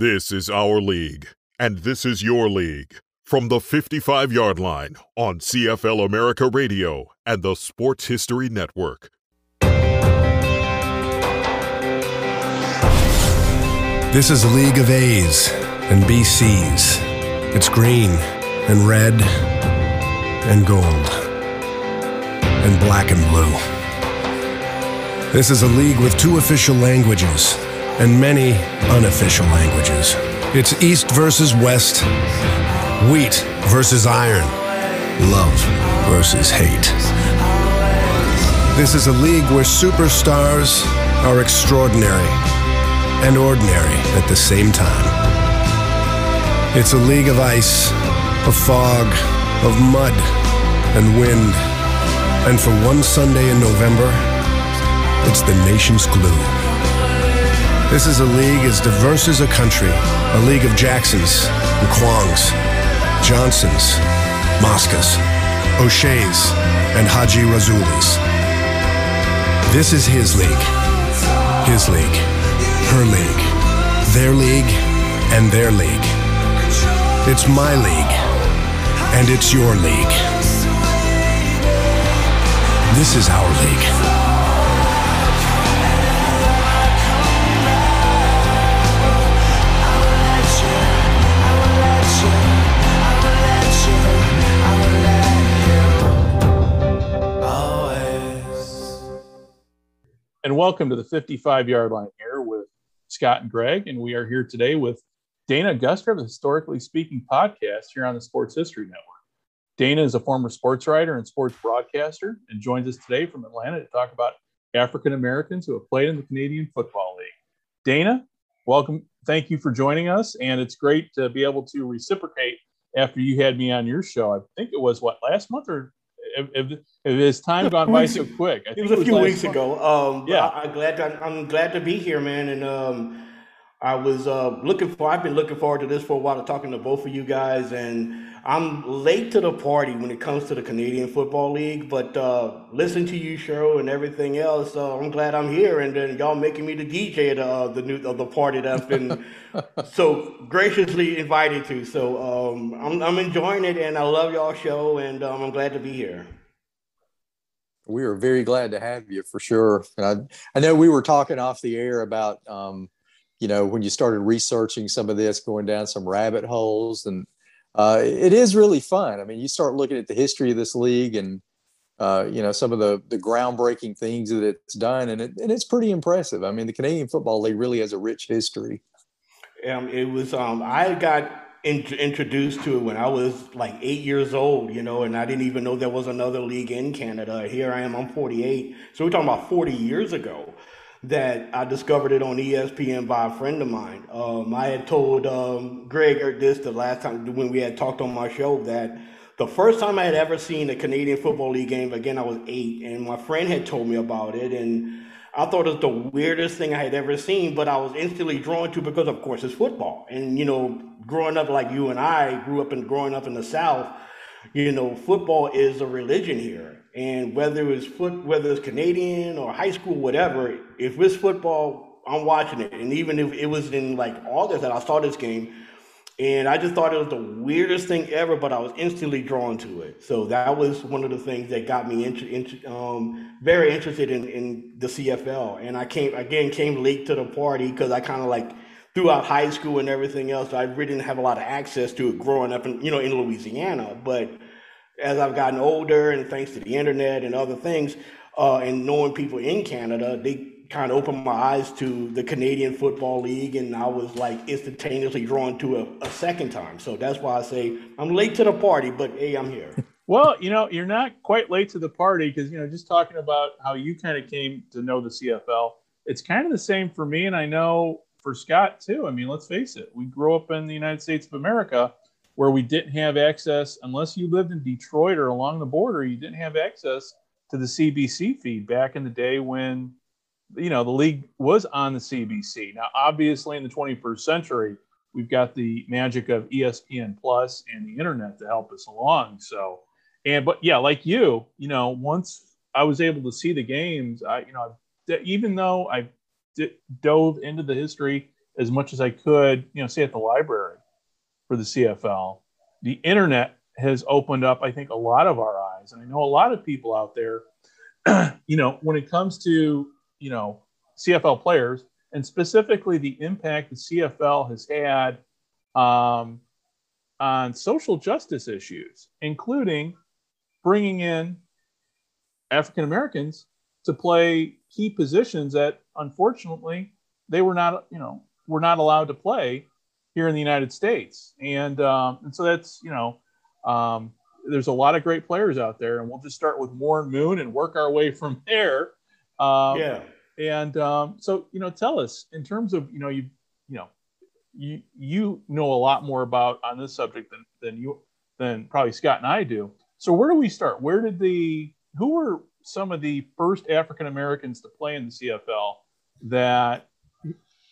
This is our league, and this is your league. From the 55 yard line on CFL America Radio and the Sports History Network. This is a league of A's and BCs. It's green and red and gold and black and blue. This is a league with two official languages and many unofficial languages. It's East versus West, wheat versus iron, love versus hate. This is a league where superstars are extraordinary and ordinary at the same time. It's a league of ice, of fog, of mud and wind. And for one Sunday in November, it's the nation's glue. This is a league as diverse as a country, a league of Jacksons and Kwongs, Johnsons, Moscas, O'Shea's, and Hajrullahus. This is his league, his league, her league, their league, and their league. It's my league, and it's your league. This is our league. And welcome to the 55 yard line here with Scott and Greg. And we are here today with Dana Augusta of the Historically Speaking podcast here on the Sports History Network. Dana is a former sports writer and sports broadcaster and joins us today from Atlanta to talk about African Americans who have played in the Canadian Football League. Dana, welcome. Thank you for joining us. And it's great to be able to reciprocate after you had me on your show. I think it was what last month or if, if his time gone by so quick. I it was a few weeks ago. Um, yeah, I, am glad. To, I'm glad to be here, man. And um, I was uh, looking for. I've been looking forward to this for a while, talking to both of you guys, and I'm late to the party when it comes to the Canadian Football League. But uh, listening to you, Cheryl, and everything else, uh, I'm glad I'm here, and then y'all making me the DJ of the, uh, the new of the party that I've been so graciously invited to. So um, I'm I'm enjoying it, and I love y'all show, and um, I'm glad to be here we are very glad to have you for sure. And I, I know we were talking off the air about um, you know, when you started researching some of this, going down some rabbit holes, and uh, it is really fun. I mean, you start looking at the history of this league and uh, you know some of the the groundbreaking things that it's done, and it, and it's pretty impressive. I mean, the Canadian Football League really has a rich history. Um, it was um, I got in, introduced to it when I was like eight years old, you know, and I didn't even know there was another league in Canada. Here I am, I'm 48, so we're talking about 40 years ago that I discovered it on ESPN by a friend of mine. Um, I had told um, Greg this the last time when we had talked on my show that the first time I had ever seen a Canadian Football League game, again, I was eight, and my friend had told me about it, and I thought it was the weirdest thing I had ever seen, but I was instantly drawn to because, of course, it's football. And, you know, growing up like you and I grew up and growing up in the South, you know, football is a religion here. And whether it's foot, whether it's Canadian or high school, whatever, if it's football, I'm watching it. And even if it was in like August that I saw this game, and I just thought it was the weirdest thing ever, but I was instantly drawn to it. So that was one of the things that got me into, um, very interested in, in the CFL. And I came again came late to the party because I kind of like throughout high school and everything else, I really didn't have a lot of access to it growing up in you know in Louisiana, but as I've gotten older and thanks to the internet and other things, uh, and knowing people in Canada, they kind of opened my eyes to the Canadian Football League, and I was like instantaneously drawn to a, a second time. So that's why I say I'm late to the party, but hey, I'm here. Well, you know, you're not quite late to the party because, you know, just talking about how you kind of came to know the CFL, it's kind of the same for me. And I know for Scott too. I mean, let's face it, we grew up in the United States of America where we didn't have access, unless you lived in Detroit or along the border, you didn't have access to the CBC feed back in the day when, you know, the league was on the CBC. Now, obviously, in the 21st century, we've got the magic of ESPN Plus and the internet to help us along. So, and but yeah, like you, you know, once I was able to see the games, I, you know, even though I d- dove into the history as much as I could, you know, say at the library for the CFL. The internet has opened up, I think, a lot of our eyes. And I know a lot of people out there, you know, when it comes to, you know, CFL players and specifically the impact the CFL has had um, on social justice issues, including bringing in African Americans to play key positions that unfortunately they were not, you know, were not allowed to play here in the United States. And um, and so that's you know, um, there's a lot of great players out there, and we'll just start with Warren Moon and work our way from there. Um, yeah. And um, so you know, tell us in terms of you know you you know you you know a lot more about on this subject than than you than probably Scott and I do. So where do we start? Where did the who were some of the first African Americans to play in the CFL that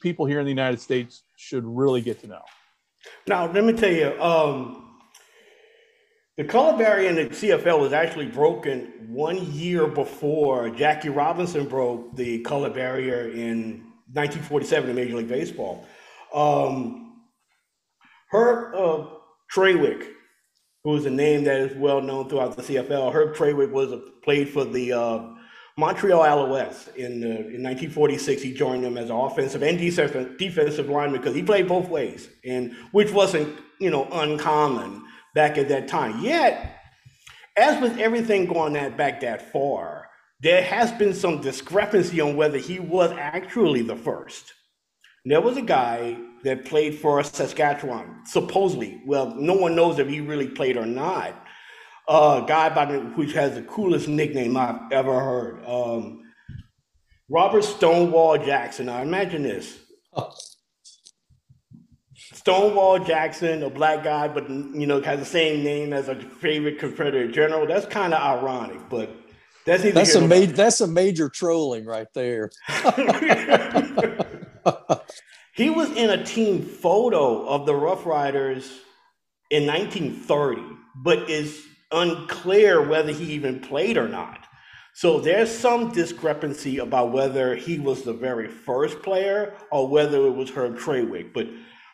people here in the United States should really get to know? Now, let me tell you, um, the color barrier in the CFL was actually broken one year before Jackie Robinson broke the color barrier in 1947 in Major League Baseball. Um, Herb uh, Trawick who is a name that is well known throughout the CFL. Herb Trawick was a, played for the uh, Montreal Alouettes in, uh, in 1946. He joined them as an offensive and defensive, defensive lineman because he played both ways, and which wasn't you know uncommon back at that time. Yet, as with everything going that back that far, there has been some discrepancy on whether he was actually the first. There was a guy that played for Saskatchewan, supposedly. Well, no one knows if he really played or not. A uh, guy by the, which has the coolest nickname I've ever heard. Um, Robert Stonewall Jackson. Now imagine this. Stonewall Jackson, a black guy, but you know, has the same name as a favorite Confederate general. That's kind of ironic, but that's that's a major that's a major trolling right there. He was in a team photo of the Rough Riders in 1930, but is unclear whether he even played or not. So there's some discrepancy about whether he was the very first player or whether it was Herb Trawick. But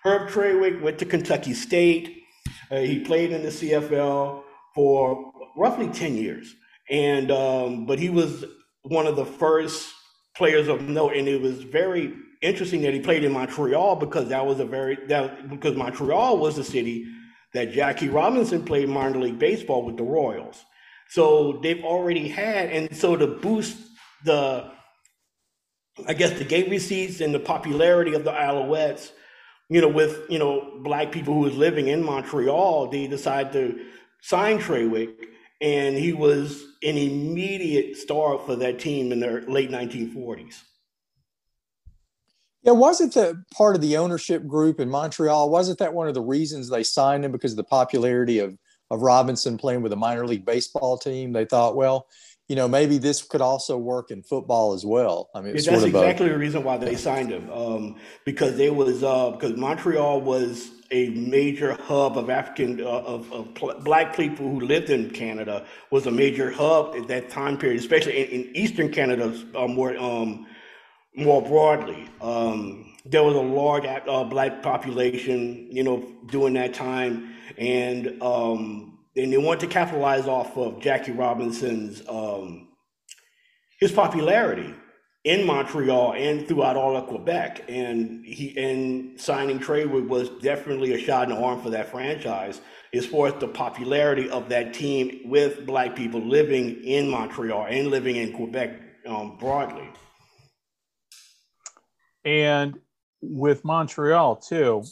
Herb Trawick went to Kentucky State. Uh, he played in the CFL for roughly 10 years. And um, but he was one of the first players of note, and it was very interesting that he played in Montreal because that was a very that because Montreal was the city that Jackie Robinson played minor league baseball with the Royals. So they've already had, and so to boost the, I guess the gate receipts and the popularity of the Alouettes, you know, with you know black people who was living in Montreal, they decided to sign Trawick, and he was an immediate star for that team in the late 1940s. Yeah, wasn't that part of the ownership group in Montreal? Wasn't that one of the reasons they signed him because of the popularity of of Robinson playing with a minor league baseball team? They thought, well, you know, maybe this could also work in football as well. I mean, yeah, that's exactly a, the reason why they signed him um, because they was uh, because Montreal was a major hub of African uh, of, of pl- black people who lived in Canada was a major hub at that time period, especially in, in Eastern Canada, uh, more um, more broadly. Um, there was a large uh, black population, you know, during that time, and um, and they wanted to capitalize off of Jackie Robinson's um, his popularity in Montreal and throughout all of Quebec, and he and signing Trawick was definitely a shot in the arm for that franchise as far as the popularity of that team with black people living in Montreal and living in Quebec um, broadly. And with Montreal too,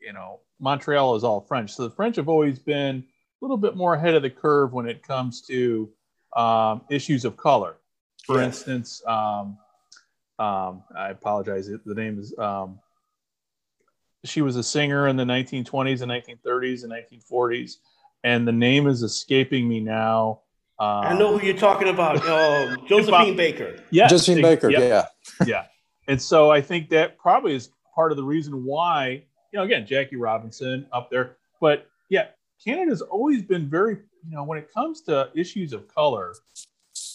you know, Montreal is all French. So the French have always been a little bit more ahead of the curve when it comes to um, issues of color. For yes. instance, um, um, I apologize. The name is. Um, she was a singer in the 1920s and 1930s and 1940s, and the name is escaping me now. I know who you're talking about. Uh, Josephine Baker. Yeah, Josephine Baker. Yeah, yeah. And so I think that probably is part of the reason why, you know, again, Jackie Robinson up there. But yeah, Canada's always been very, you know, when it comes to issues of color,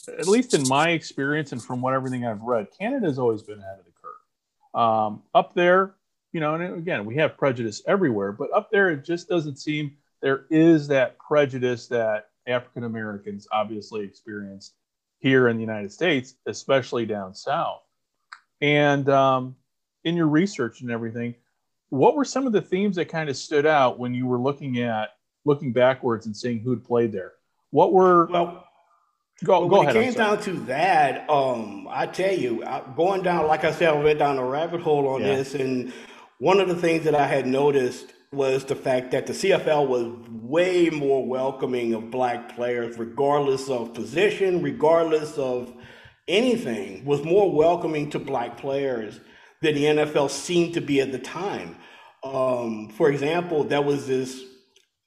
at least in my experience and from what everything I've read, Canada's always been ahead of the curve. Um, up there, you know, and again, we have prejudice everywhere, but up there, it just doesn't seem there is that prejudice that African Americans obviously experience here in the United States, especially down south. And um, in your research and everything, what were some of the themes that kind of stood out when you were looking at looking backwards and seeing who'd played there? What were well? Go, well, go when ahead. it came down to that, um, I tell you, I, going down, like I said, I went down a rabbit hole on Yeah. this, and one of the things that I had noticed was the fact that the CFL was way more welcoming of black players, regardless of position, regardless of anything, was more welcoming to black players than the NFL seemed to be at the time. Um, for example, there was this,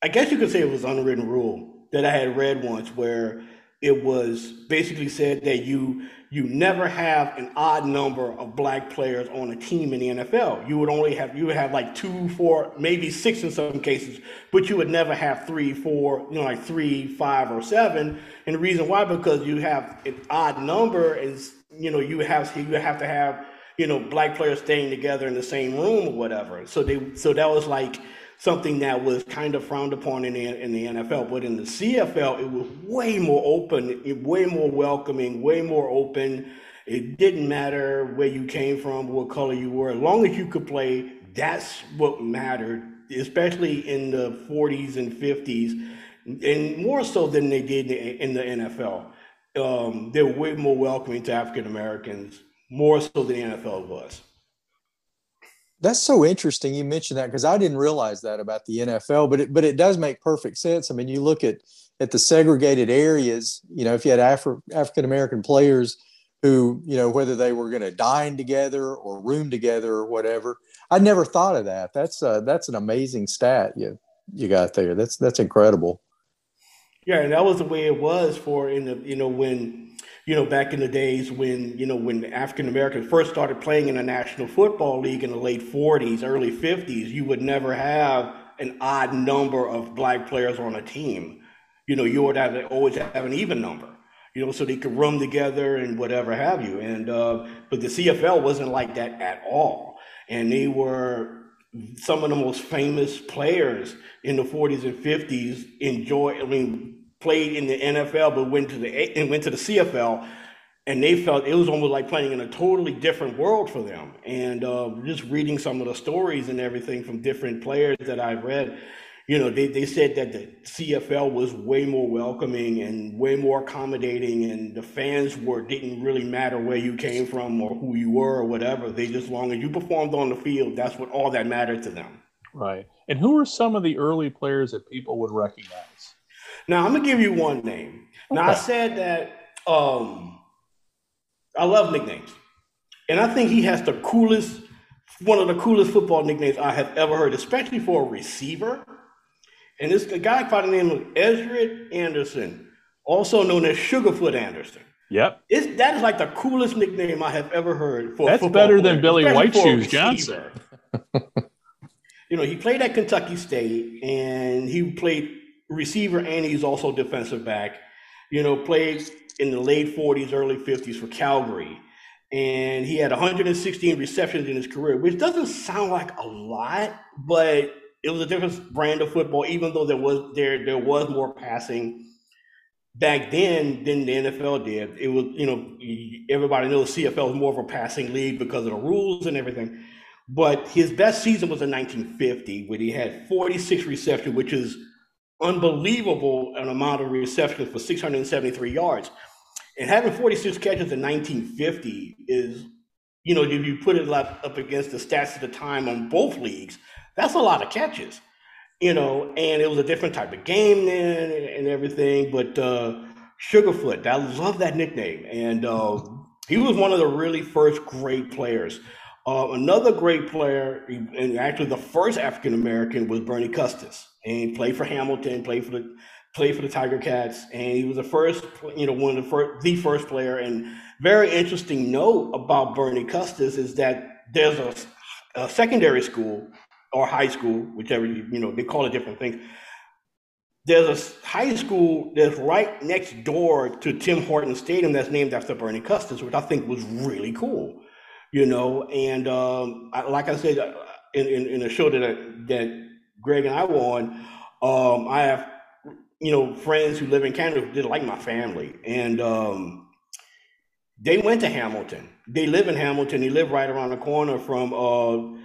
I guess you could say it was unwritten rule that I had read once where it was basically said that you you never have an odd number of black players on a team in the NFL. You would only have you would have like two, four, maybe six in some cases, but you would never have three, four, you know, like three, five, or seven. And the reason why because you have an odd number is you know you have you have to have you know black players staying together in the same room or whatever. So they so that was like something that was kind of frowned upon in the, in the NFL. But in the CFL, it was way more open, way more welcoming, way more open. It didn't matter where you came from, what color you were, as long as you could play, that's what mattered, especially in the 40s and 50s, and more so than they did in the NFL. Um, they were way more welcoming to African Americans, more so than the NFL was. That's so interesting. You mentioned that because I didn't realize that about the NFL, but it but it does make perfect sense. I mean, you look at at the segregated areas. You know, if you had Afri- African American players who, you know, whether they were going to dine together or room together or whatever, I never thought of that. That's uh, that's an amazing stat you you got there. That's that's incredible. Yeah, and that was the way it was for in the you know when you know back in the days when you know when African Americans first started playing in the National Football League in the late 40s, early 50s, you would never have an odd number of black players on a team. You know, you would have always have an even number. You know, so they could room together and whatever have you. And uh, but the CFL wasn't like that at all, and they were some of the most famous players in the 40s and 50s enjoy I mean played in the NFL but went to the and went to the CFL and they felt it was almost like playing in a totally different world for them and uh, just reading some of the stories and everything from different players that I've read you know they, they said that the CFL was way more welcoming and way more accommodating and the fans were didn't really matter where you came from or who you were or whatever they just long as you performed on the field that's what all that mattered to them Right. And who are some of the early players that people would recognize? Now I'm gonna give you one name. Now I said that um, I love nicknames, and I think he has the coolest, one of the coolest football nicknames I have ever heard, especially for a receiver. And this a guy by the name of Ezra Anderson, also known as Sugarfoot Anderson. Yep. It's, that is like the coolest nickname I have ever heard for. That's better than Billy White Shoes. Johnson. you know, he played at Kentucky State and he played receiver and he's also defensive back. You know, played in the late 40s, early 50s for Calgary. And he had 116 receptions in his career, which doesn't sound like a lot, but it was a different brand of football, even though there was there there was more passing back then than the NFL did. It was, you know, everybody knows CFL is more of a passing league because of the rules and everything. But his best season was in 1950, when he had 46 receptions, which is unbelievable amount of receptions for 673 yards. And having 46 catches in 1950 is, you know, if you put it up against the stats at the time on both leagues, that's a lot of catches, you know, and it was a different type of game then and, and everything. But uh, Sugarfoot, I love that nickname. And uh, he was one of the really first great players. Uh, another great player, and actually the first African American, was Bernie Custis, and played for Hamilton, played for the played for the Tiger Cats, and he was the first, you know, one of the first, the first player. And very interesting note about Bernie Custis is that there's a, a secondary school or high school, whichever you, you know, they call it different things. There's a high school that's right next door to Tim Horton Stadium that's named after Bernie Custis, which I think was really cool you know and um, I, like i said uh, in, in, in a show that I, that Greg and I were on, um, I have you know friends who live in Canada who did like my family, and um, they went to Hamilton. They live in Hamilton. They live right around the corner from uh,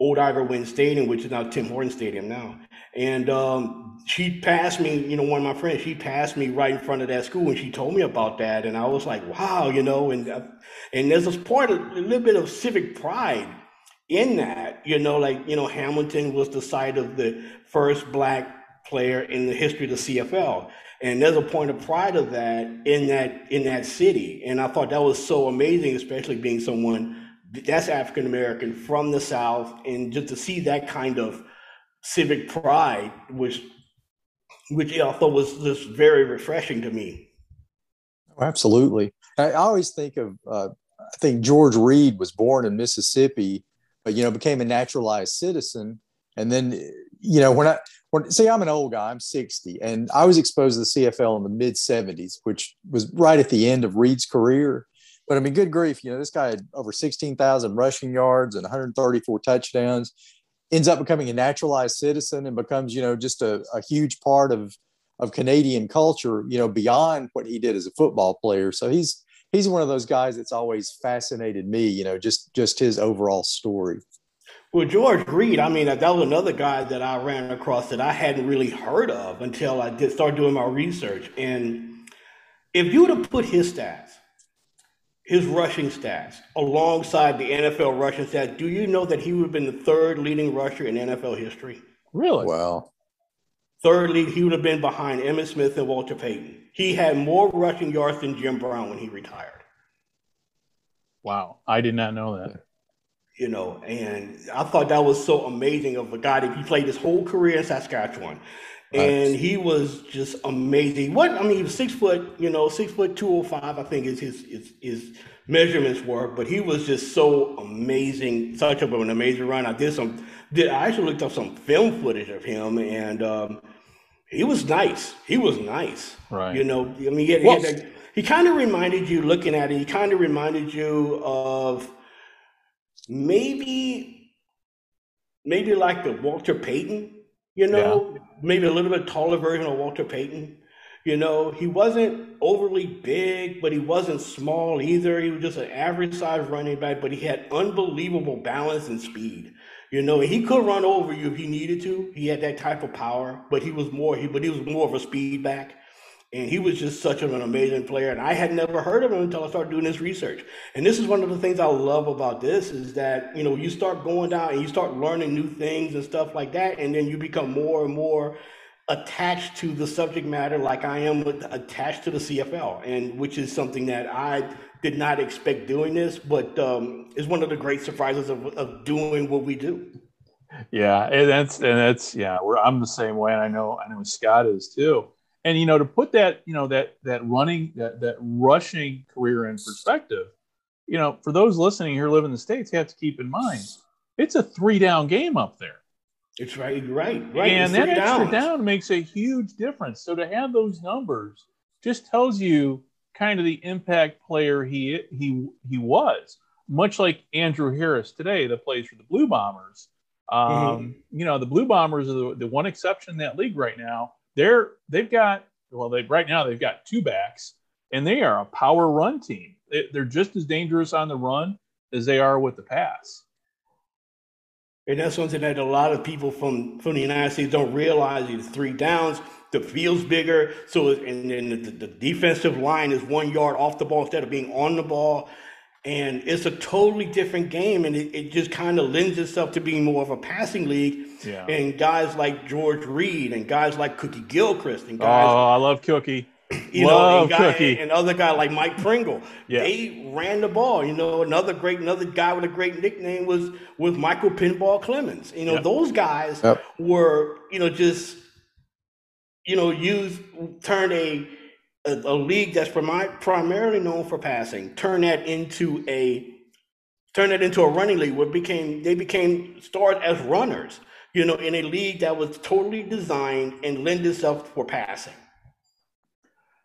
Old Ivor Wynne Stadium, which is now Tim Hortons Stadium now. And um, she passed me, you know, one of my friends, she passed me right in front of that school and she told me about that. And I was like, wow, you know, and, uh, and there's this part of a little bit of civic pride in that, you know, like, you know, Hamilton was the site of the first black player in the history of the CFL. And there's a point of pride of that in that in that city. And I thought that was so amazing, especially being someone that's African American from the South, and just to see that kind of civic pride, which which I thought was just very refreshing to me. Oh, absolutely. I always think of uh, I think George Reed was born in Mississippi, you know became a naturalized citizen, and then you know when I when see I'm an old guy, I'm 60, and I was exposed to the CFL in the mid 70s, which was right at the end of Reed's career. But I mean, good grief, you know, this guy had over 16,000 rushing yards and 134 touchdowns ends up becoming a naturalized citizen and becomes, you know, just a, a huge part of of Canadian culture, you know, beyond what he did as a football player. So he's he's one of those guys that's always fascinated me, you know, just just his overall story. Well, George Reed, I mean, that was another guy that I ran across that I hadn't really heard of until I did start doing my research. And if you were to put his stats his rushing stats alongside the NFL rushing stats, do you know that he would have been the third leading rusher in NFL history? Really? Wow. Third lead, he would have been behind Emmitt Smith and Walter Payton. He had more rushing yards than Jim Brown when he retired. Wow, I did not know that. You know, and I thought that was so amazing of a guy that he played his whole career in Saskatchewan and he was just amazing. What I mean, he was six foot, you know, six foot two oh five. I think is his his his measurements were, but he was just so amazing, such of an amazing run. I did some, did I actually looked up some film footage of him, and um, he was nice. He was nice, right? You know, I mean, he, well, he, he kind of reminded you, looking at it, he kind of reminded you of maybe, maybe like the Walter Payton you know, yeah. maybe a little bit taller version of Walter Payton. You know, he wasn't overly big, but he wasn't small either. He was just an average size running back, but he had unbelievable balance and speed. You know, he could run over you if he needed to. He had that type of power, but he was more he but he was more of a speed back and he was just such an amazing player and i had never heard of him until i started doing this research and this is one of the things i love about this is that you know you start going down and you start learning new things and stuff like that and then you become more and more attached to the subject matter like i am attached to the cfl and which is something that i did not expect doing this but um, is one of the great surprises of, of doing what we do. Yeah and that's and that's yeah i'm the same way and i know i know scott is too. And you know to put that you know that that running that that rushing career in perspective you know for those listening here live in the states you have to keep in mind it's a three down game up there. It's right right right and that extra down makes a huge difference. So to have those numbers just tells you kind of the impact player he he he was much like andrew harris today that plays for the blue bombers um, mm-hmm. you know the blue bombers are the, the one exception in that league right now they're they've got well they right now they've got two backs and they are a power run team. They're just as dangerous on the run as they are with the pass. And that's something that a lot of people from, from the United States don't realize. It's three downs, the field's bigger, so and then the, the defensive line is one yard off the ball instead of being on the ball and it's a totally different game and it, it just kind of lends itself to being more of a passing league yeah. and guys like george reed and guys like cookie gilchrist and guys oh i love cookie you love know and, guy, cookie. and other guy like mike pringle yeah. they ran the ball you know another great another guy with a great nickname was was michael pinball Clemens. you know yep. those guys yep. were you know just you know used turned a a, a league that's primarily known for passing, turn that into a turn that into a running league where became they became stars as runners, you know, in a league that was totally designed and lend itself for passing.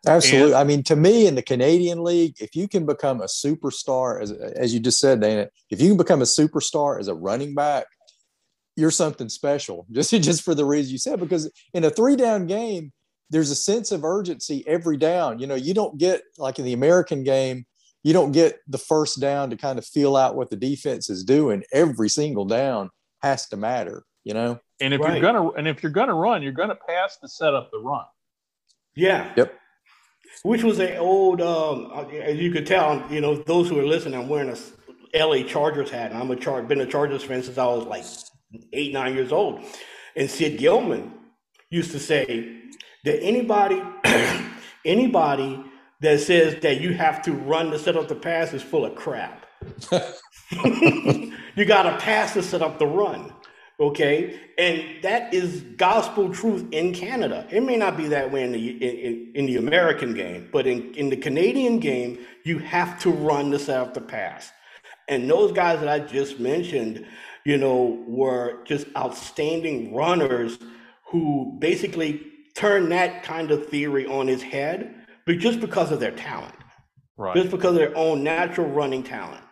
Absolutely. And, I mean, to me, in the Canadian League, if you can become a superstar, as as you just said, Dana, if you can become a superstar as a running back, you're something special just just for the reason you said because in a three down game there's a sense of urgency every down you know you don't get like in the american game you don't get the first down to kind of feel out what the defense is doing every single down has to matter you know and if Right. you're gonna and if you're gonna run you're gonna pass to set up the run Yeah. Yep. Which was an old, um, as you could tell, you know, those who are listening, I'm wearing a LA Chargers hat, and I'm a char- been a Chargers fan since I was like eight, nine years old. And Sid Gilman used to say that anybody, anybody that says that you have to run to set up the pass is full of crap. you got to pass to set up the run. Okay, and that is gospel truth in Canada. It may not be that way in the in, in, the American game, but in, in the Canadian game, you have to run to set up the pass. And those guys that I just mentioned, you know, were just outstanding runners who basically turned that kind of theory on its head, but just because of their talent, right just because of their own natural running talent,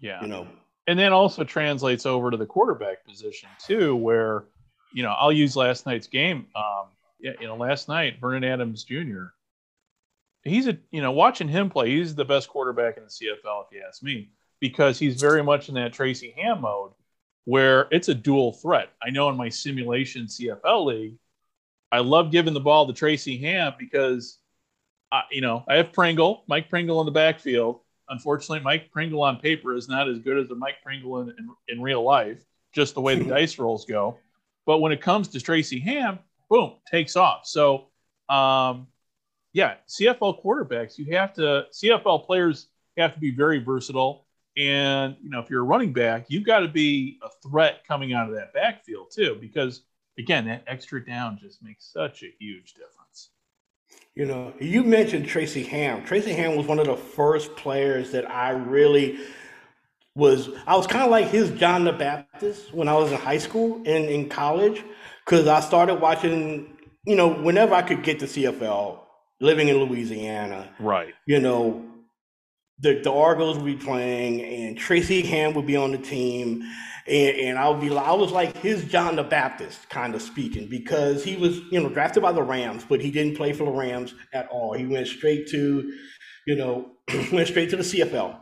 yeah you know. and then also translates over to the quarterback position too, where you know I'll use last night's game. Um, yeah, you know, last night Vernon Adams Jr. He's a you know watching him play, he's the best quarterback in the CFL if you ask me, because he's very much in that Tracy Ham mode where it's a dual threat. I know in my simulation CFL league, I love giving the ball to Tracy Ham because, I, you know, I have Pringle, Mike Pringle in the backfield. Unfortunately, Mike Pringle on paper is not as good as the Mike Pringle in, in, in real life, just the way the dice rolls go. But when it comes to Tracy Ham, boom, takes off. So, um, yeah, CFL quarterbacks, you have to, CFL players have to be very versatile. And, you know, if you're a running back, you've got to be a threat coming out of that backfield too, because again, that extra down just makes such a huge difference. You know, you mentioned Tracy Ham. Tracy Ham was one of the first players that I really was. I was kind of like his John the Baptist when I was in high school and in college, because I started watching. You know, whenever I could get to CFL, living in Louisiana, Right. you know, the the Argos would be playing, and Tracy Ham would be on the team, and, and I would be I was like his John the Baptist kind of speaking because he was you know drafted by the Rams, but he didn't play for the Rams at all. He went straight to, you know, went straight to the CFL,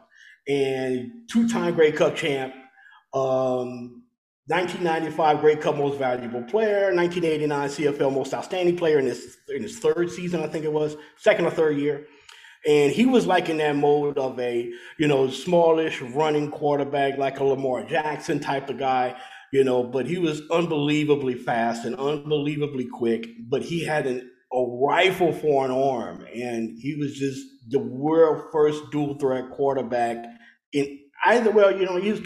and two time Grey Cup champ. Um, 1995 Grey Cup Most Valuable Player, 1989 CFL Most Outstanding Player in his in his third season, I think it was, second or third year. And he was like in that mode of a, you know, smallish running quarterback, like a Lamar Jackson type of guy, you know, but he was unbelievably fast and unbelievably quick. But he had an, a rifle for an arm, and he was just the world first dual threat quarterback in either, well, you know, he was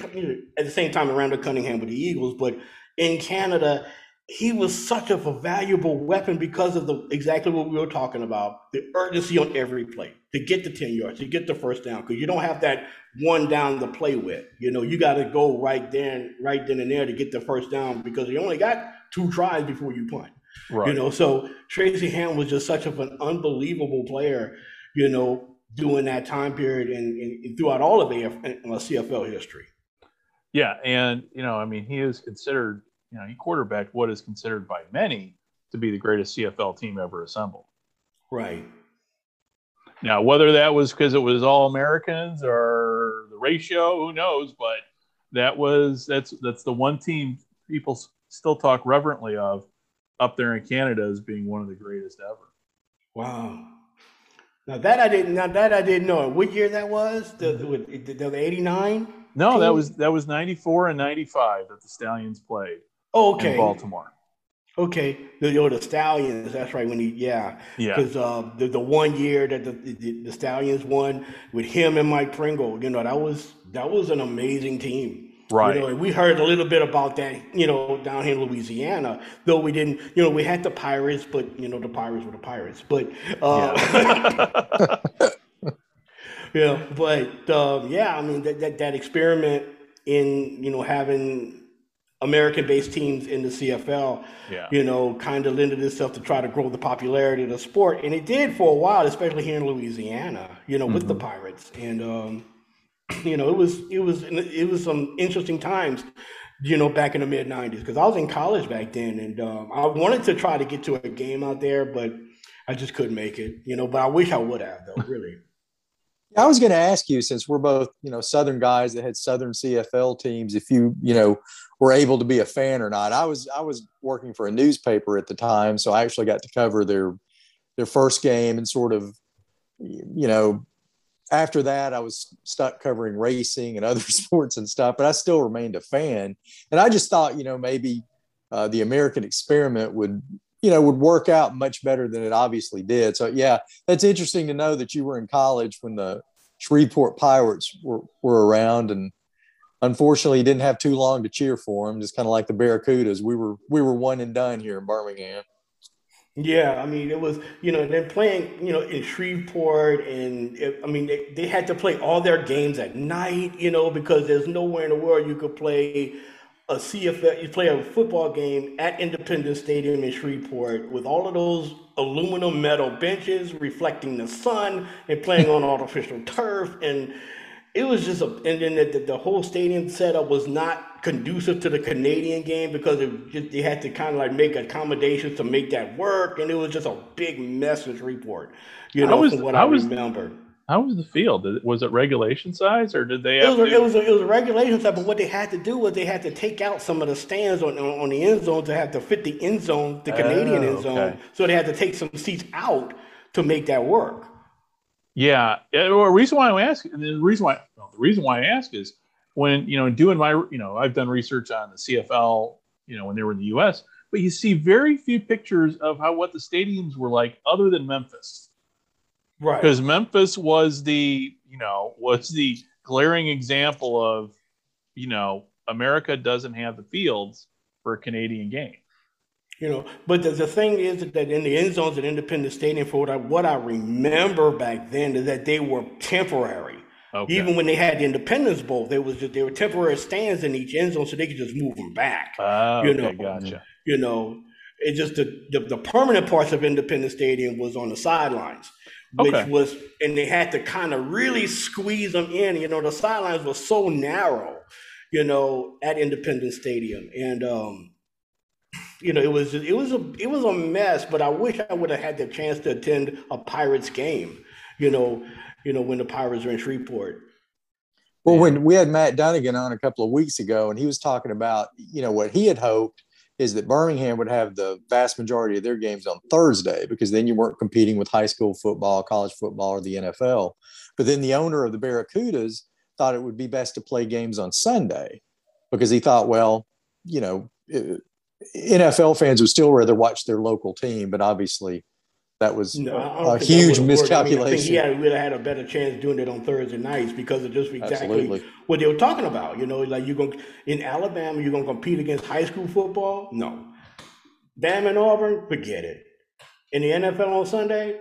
at the same time around the Cunningham with the Eagles, but in Canada, he was such of a valuable weapon because of the exactly what we were talking about the urgency on every play to get the 10 yards to get the first down because you don't have that one down to play with. You know you got to go right then right then and there to get the first down because you only got two tries before you punt. Right. you know so tracy ham was just such of an unbelievable player you know during that time period and, and throughout all of AF, uh, cfl history. Yeah, and you know, I mean, he is considered, you know, he quarterbacked what is considered by many to be the greatest CFL team ever assembled. right Now, whether that was because it was all Americans or the ratio, who knows? But that was that's that's the one team people still talk reverently of up there in Canada as being one of the greatest ever. Wow. Now that I didn't. Now that I didn't know. What year that was? The the, the, the eighty nine. No, that was that was ninety four and ninety five that the Stallions played Oh, in okay. Baltimore. Okay. The, oh, the Stallions. That's right. When he yeah. Yeah, Because uh, the the one year that the, the the Stallions won with him and Mike Pringle, you know that was that was an amazing team. right. You know, we heard a little bit about that, you know, down here in Louisiana, though we didn't, you know, we had the Pirates, but you know, the Pirates were the Pirates. But uh, yeah, but um, yeah, I mean that, that that experiment in you know having American-based teams in the CFL, yeah. you know, kind of lended itself to try to grow the popularity of the sport, and it did for a while, especially here in Louisiana, you know, with the Pirates, and um, you know, it was it was it was some interesting times, you know, back in the mid '90s because I was in college back then, and um, I wanted to try to get to a game out there, but I just couldn't make it. You know, but I wish I would have though, really. I was going to ask you, since we're both, you know, Southern guys that had Southern CFL teams, if you, you know, were able to be a fan or not. I was, I was working for a newspaper at the time, so I actually got to cover their, their first game and sort of, you know, after that I was stuck covering racing and other sports and stuff, but I still remained a fan. And I just thought, you know, maybe uh, the American experiment would you know would work out much better than it obviously did. So yeah, that's interesting to know that you were in college when the Shreveport Pirates were, were around, and unfortunately, didn't have too long to cheer for them. Just kind of like the Barracudas, we were we were one and done here in Birmingham. Yeah, I mean, it was, you know, then playing, you know, in Shreveport, and it, I mean, they, they had to play all their games at night, you know, because there's nowhere in the world you could play a CFL, you play a football game at Independence Stadium in Shreveport with all of those aluminum metal benches reflecting the sun and playing on artificial turf. And it was just a, and then the, the, whole stadium setup was not conducive to the Canadian game because it just, they had to kind of like make accommodations to make that work. And it was just a big mess in Shreveport, you know, was, from what I, I was, remember. How was the field? Was it regulation size, or did they? It was, to... it was a, it was a regulation size, but what they had to do was they had to take out some of the stands on on, on the end zone to have to fit the end zone, the Canadian oh, end zone. Okay. So they had to take some seats out to make that work. Yeah, the reason why I ask, and the reason why well, the reason why I ask is when you know doing my you know I've done research on the CFL, you know when they were in the U.S., but you see very few pictures of how what the stadiums were like other than Memphis right? Because Memphis was the you know was the glaring example of you know America doesn't have the fields for a Canadian game. You know, but the, the thing is that in the end zones at Independence Stadium, for what I, what I remember back then is that they were temporary. Okay. Even when they had the Independence Bowl, there was just, there were temporary stands in each end zone, so they could just move them back. Oh, you know, gotcha. You know, it just the, the, the permanent parts of Independence Stadium was on the sidelines which okay. was, and they had to kind of really squeeze them in. You know, the sidelines were so narrow, you know, at Independence Stadium, and um, you know, it was it was a it was a mess. But I wish I would have had the chance to attend a Pirates game. You know, you know when the Pirates were in Shreveport. Well, when we had Matt Dunnigan on a couple of weeks ago, and he was talking about you know what he had hoped is that Birmingham would have the vast majority of their games on Thursday because then you weren't competing with high school football, college football, or the NFL. But then the owner of the Barracudas thought it would be best to play games on Sunday because he thought, well, you know, uh, NFL fans would still rather watch their local team, but obviously that was no, a huge miscalculation. I, mean, I think he had, really had a better chance doing it on Thursday nights because of just exactly Absolutely. what they were talking about. You know, like you're going in Alabama, you're going to compete against high school football. No, Bam and Auburn, forget it. In the NFL on Sunday,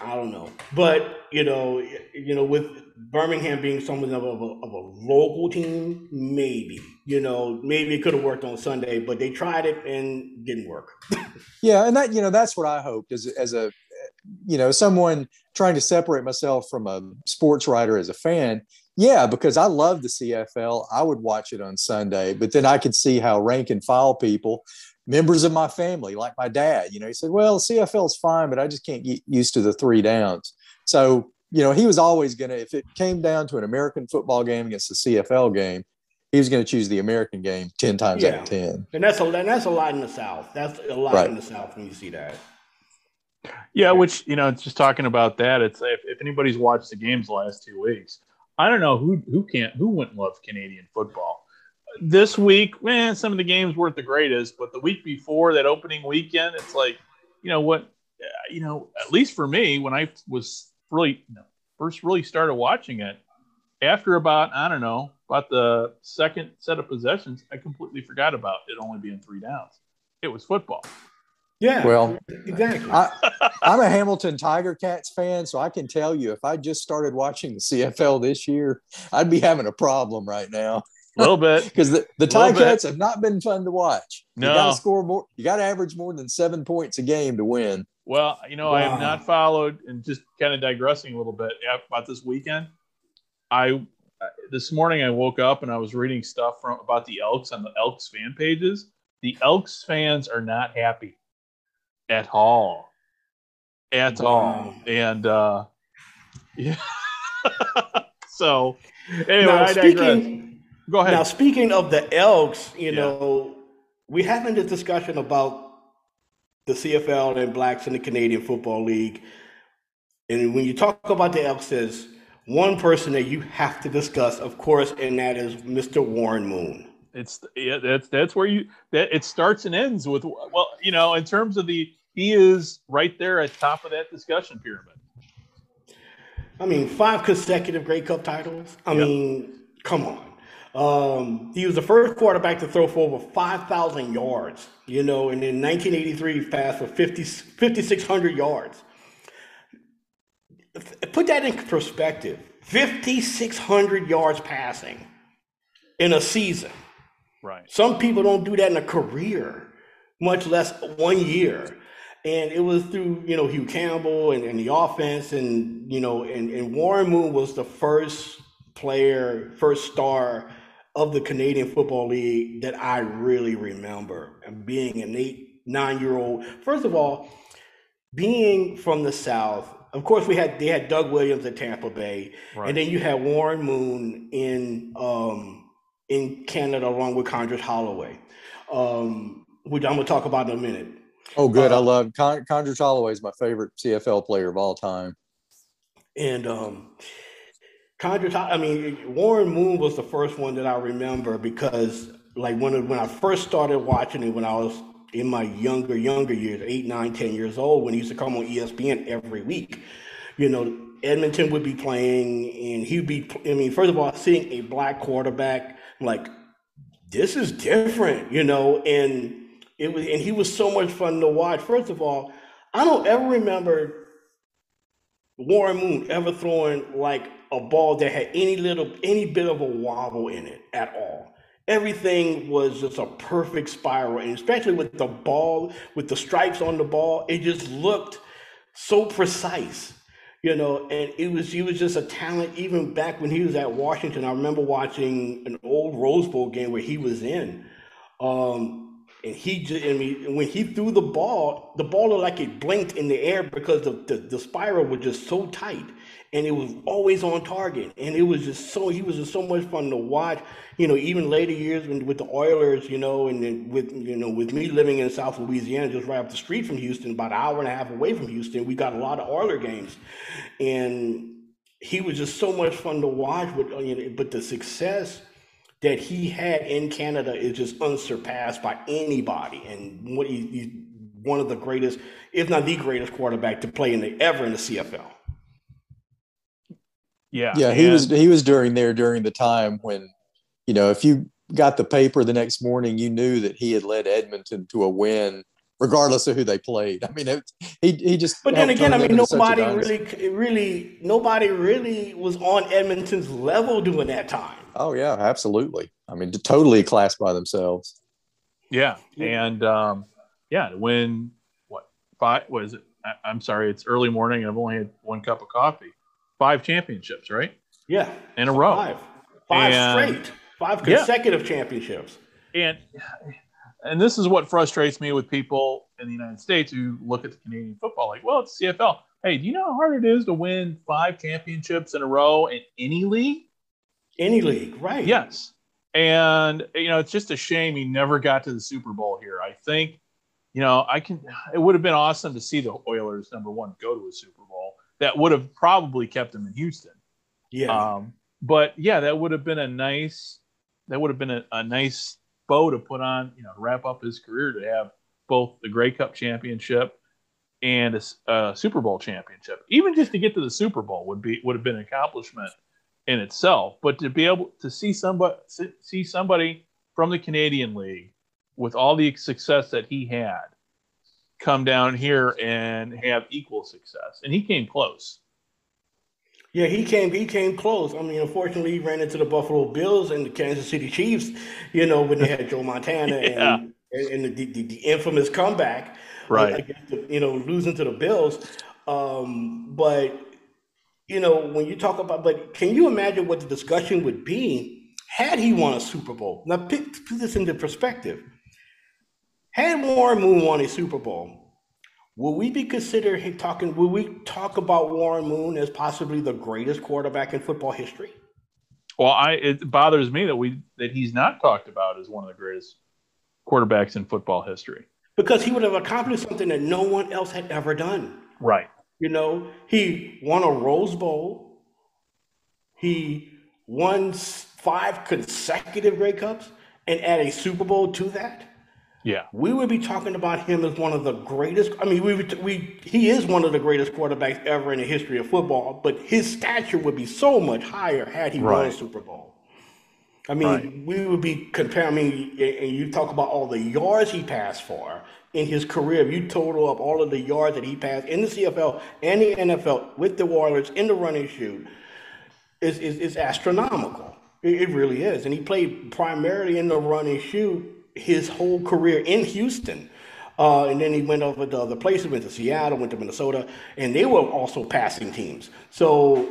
I don't know, but you know, you know, with Birmingham being something of a, of a local team, maybe you know, maybe it could have worked on Sunday, but they tried it and didn't work. yeah, and that you know, that's what I hoped as as a you know someone trying to separate myself from a sports writer as a fan. Yeah, because I love the CFL. I would watch it on Sunday, but then I could see how rank and file people members of my family, like my dad, you know, he said, well, CFL is fine, but I just can't get used to the three downs. So, you know, he was always going to, if it came down to an American football game against the CFL game, he was going to choose the American game 10 times yeah. out of 10. And that's a, and that's a lot in the South. That's a lot right. in the South when you see that. Yeah, which, you know, it's just talking about that. It's if, if anybody's watched the games the last two weeks, I don't know who, who can't, who wouldn't love Canadian football this week, man, some of the games weren't the greatest, but the week before that opening weekend, it's like, you know what, uh, you know, at least for me, when I was really you know, first really started watching it, after about I don't know about the second set of possessions, I completely forgot about it only being three downs. It was football. Yeah. Well, exactly. I, am a Hamilton Tiger Cats fan, so I can tell you if I just started watching the CFL this year, I'd be having a problem right now. A little bit because the, the Ticats have not been fun to watch. No. You got to score more. You got to average more than seven points a game to win. Well, you know, wow. I have not followed and just kind of digressing a little bit about this weekend. I this morning I woke up and I was reading stuff from about the Elks on the Elks fan pages. The Elks fans are not happy at all, at wow. all, and uh, yeah. so anyway, now, speaking, Go ahead. Now, speaking of the Elks, you yeah. know, we having this discussion about the CFL and blacks in the Canadian Football League. And when you talk about the Elks, there's one person that you have to discuss, of course, and that is Mr. Warren Moon. It's yeah, that's that's where you that it starts and ends with well, you know, in terms of the he is right there at top of that discussion pyramid. I mean, five consecutive Grey Cup titles. I yep. mean, come on. Um, he was the first quarterback to throw for over 5,000 yards, you know, and in 1983, he passed for 50, 5,600 yards. Put that in perspective 5,600 yards passing in a season. Right. Some people don't do that in a career, much less one year. And it was through, you know, Hugh Campbell and, and the offense and, you know, and, and Warren Moon was the first player, first star of the Canadian Football League that I really remember. And being an eight, nine year old, first of all, being from the South, of course, we had they had Doug Williams at Tampa Bay, right. and then you had Warren Moon in um, in Canada along with Condredge Holloway, um, which I'm going to talk about in a minute. Oh, good! Uh, I love Con- Holloway is my favorite CFL player of all time, and um, Condredge, I mean, Warren Moon was the first one that I remember because, like, when when I first started watching it when I was in my younger younger years, eight, nine, ten years old, when he used to come on ESPN every week, you know, Edmonton would be playing, and he'd be. I mean, first of all, seeing a black quarterback, like, this is different, you know, and it was, and he was so much fun to watch. First of all, I don't ever remember Warren Moon ever throwing like a ball that had any little any bit of a wobble in it at all. Everything was just a perfect spiral, and especially with the ball, with the stripes on the ball, it just looked so precise, you know. And it was he was just a talent. Even back when he was at Washington, I remember watching an old Rose Bowl game where he was in. Um, and he just I mean when he threw the ball, the ball looked like it blinked in the air because the, the, the spiral was just so tight and it was always on target. And it was just so he was just so much fun to watch. You know, even later years when, with the Oilers, you know, and then with you know with me living in South Louisiana, just right up the street from Houston, about an hour and a half away from Houston, we got a lot of Oiler games, and he was just so much fun to watch. With you know, but the success that he had in Canada is just unsurpassed by anybody, and what he, one of the greatest, if not the greatest quarterback to play in the ever in the CFL. Yeah, yeah, he and, was he was during there during the time when, you know, if you got the paper the next morning, you knew that he had led Edmonton to a win, regardless of who they played. I mean, it, he he just. But then again, I mean, nobody really, really, nobody really was on Edmonton's level during that time. Oh yeah, absolutely. I mean, totally a class by themselves. Yeah, and um, yeah, when what five was it? I, am sorry, it's early morning. And I've only had one cup of coffee. Five championships, right? Yeah, in a row. Five, five and, straight, five consecutive yeah. championships. And and this is what frustrates me with people in the United States who look at the Canadian football like, well, it's CFL. Hey, do you know how hard it is to win five championships in a row in any league? Any league, right? Yes. And you know, it's just a shame he never got to the Super Bowl here. I think, you know, I can. It would have been awesome to see the Oilers number one go to a Super Bowl. That would have probably kept him in Houston. Yeah. Um, but yeah, that would have been a nice. That would have been a, a nice bow to put on. You know, wrap up his career to have both the Grey Cup championship and a, a, Super Bowl championship. Even just to get to the Super Bowl would be would have been an accomplishment in itself, but to be able to see somebody see somebody from the Canadian League with all the success that he had come down here and have equal success, and he came close. Yeah, he came. He came close. I mean, unfortunately, he ran into the Buffalo Bills and the Kansas City Chiefs. You know, when they had Joe Montana yeah. and and the, the, the, infamous comeback, right? Against the, you know, losing to the Bills. Um, but you know, when you talk about, but can you imagine what the discussion would be had he won a Super Bowl? Now, put, put this into perspective. Had Warren Moon won a Super Bowl, will we be considered talking? Will we talk about Warren Moon as possibly the greatest quarterback in football history? Well, I it bothers me that we that he's not talked about as one of the greatest quarterbacks in football history because he would have accomplished something that no one else had ever done. Right. You know, he won a Rose Bowl. He won five consecutive Grey Cups and add a Super Bowl to that. Yeah. We would be talking about him as one of the greatest. I mean, we would, we he is one of the greatest quarterbacks ever in the history of football, but his stature would be so much higher had he right. won a Super Bowl. I mean, right. we would be comparing. I mean, and you talk about all the yards he passed for in his career. If you total up all of the yards that he passed in the CFL and the NFL with the Warriors in the running shoot, is is, is astronomical. It, it, really is. And he played primarily in the running shoot his whole career in Houston. Uh, and then he went over to other places, went to Seattle, went to Minnesota, and they were also passing teams. So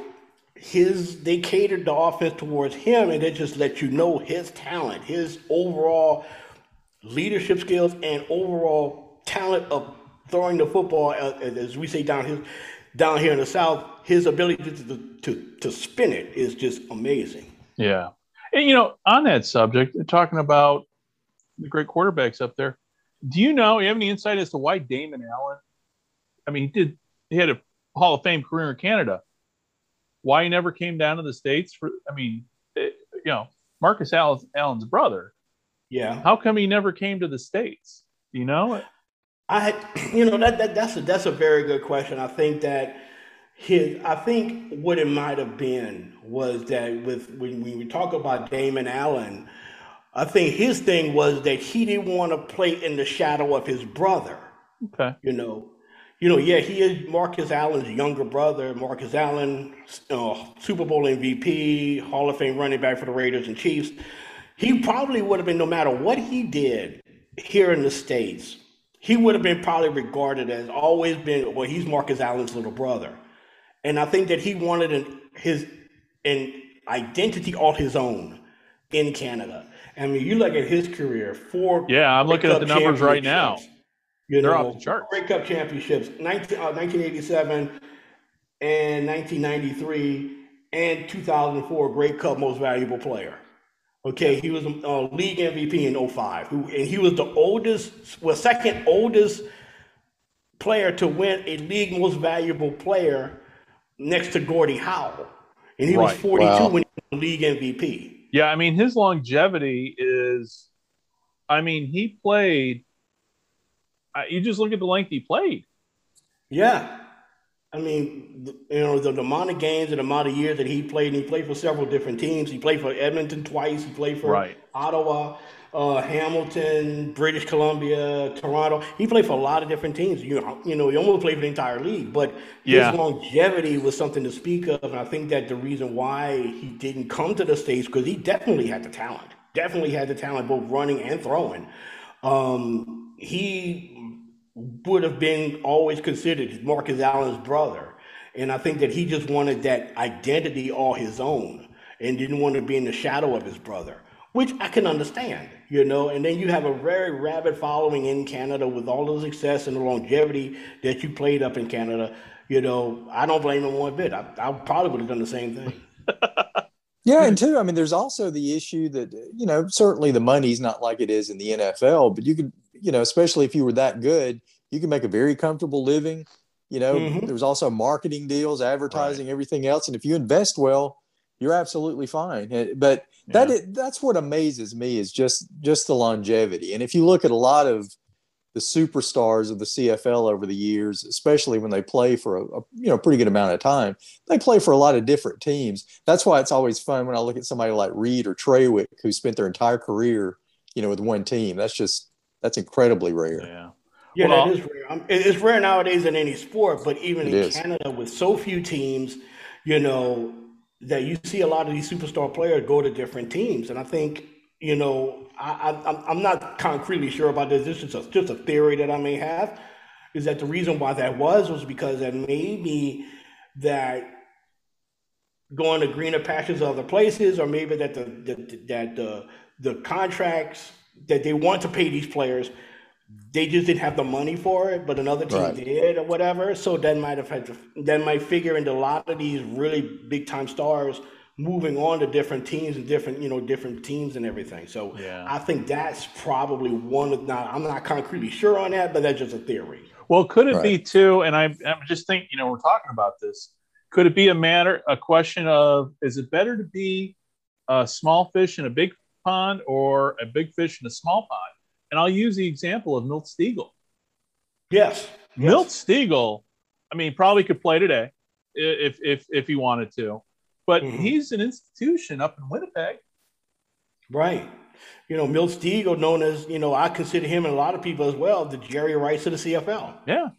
his they catered the offense towards him and it just let you know his talent, his overall leadership skills, and overall talent of throwing the football, uh, as we say down here, down here in the South, his ability to, to, to spin it is just amazing. Yeah. And, you know, on that subject, talking about the great quarterbacks up there, do you know, you have any insight as to why Damon Allen, I mean, he did, he had a Hall of Fame career in Canada, why he never came down to the states for i mean it, you know marcus allen's, allen's brother. Yeah. How come he never came to the states? You know? I you know that, that that's a that's a very good question. I think that his i think what it might have been was that with when, when we talk about damon allen i think his thing was that he didn't want to play in the shadow of his brother okay you know you know, yeah, he is Marcus Allen's younger brother. Marcus Allen, uh, Super Bowl MVP, Hall of Fame running back for the Raiders and Chiefs. He probably would have been, no matter what he did here in the States, he would have been probably regarded as always been, well, he's Marcus Allen's little brother. And I think that he wanted an, his an identity all his own in Canada. I mean, you look at his career, four. Yeah, I'm looking at the numbers right now. You They're know, off the charts. Grey Cup championships, 19, uh, 1987 and 1993 and 2004 Grey Cup most valuable player. Okay, he was a uh, league MVP in 05, who, and he was the oldest, well, second oldest player to win a league most valuable player next to Gordie Howe. And he right. was 42 wow. when he was league MVP. Yeah, I mean, his longevity is, I mean, he played you just look at the length he played. Yeah. I mean, you know, the, the, amount of games and the amount of years that he played, and he played for several different teams. He played for Edmonton twice. He played for right. Ottawa, uh, Hamilton, British Columbia, Toronto. He played for a lot of different teams. You know, you know, he almost played for the entire league. But yeah. his longevity was something to speak of, and I think that the reason why he didn't come to the states because he definitely had the talent. Definitely had the talent, both running and throwing. Um, he would have been always considered Marcus Allen's brother. And I think that he just wanted that identity all his own and didn't want to be in the shadow of his brother, which I can understand, you know. And then you have a very rabid following in Canada with all the success and the longevity that you played up in Canada. You know, I don't blame him one bit. I, I probably would have done the same thing. yeah, and two, I mean, there's also the issue that you know certainly the money's not like it is in the NFL, but you could you know, especially if you were that good, you could make a very comfortable living. You know, mm-hmm. there's also marketing deals, advertising, right. everything else. And if you invest well, you're absolutely fine. Eh, but yeah. that is, that's what amazes me is just just the longevity. And if you look at a lot of the superstars of the CFL over the years, especially when they play for a, a, you know pretty good amount of time, they play for a lot of different teams. That's why it's always fun when I look at somebody like Reed or Trawick who spent their entire career, you know, with one team. That's just that's incredibly rare. Yeah. Yeah, well, that is rare. It's rare nowadays in any sport, but even in is. Canada, with so few teams, you know, that you see a lot of these superstar players go to different teams, and I think you know, I, I I'm not concretely sure about this. This is just a, just a theory that I may have. Is that the reason why that was was because that maybe that going to greener pastures other places, or maybe that the, the that the uh, the contracts that they want to pay these players, they just didn't have the money for it, but another team right. did or whatever. So that might have had to, that might figure into a lot of these really big time stars moving on to different teams and different you know different teams and everything. So yeah. I think that's probably one of not. I'm not concretely sure on that, but that's just a theory. Well, could it right. be too? And I'm I'm just thinking. You know, we're talking about this. Could it be a matter, a question of is it better to be a small fish in a big pond or a big fish in a small pond? And I'll use the example of Milt Stegall. Yes. Milt yes. Stegall, I mean, probably could play today if if if he wanted to but mm-hmm. he's an institution up in Winnipeg. Right. You know, Milt Stegall, known as, you know, I consider him and a lot of people as well, the Jerry Rice of the CFL. Yeah.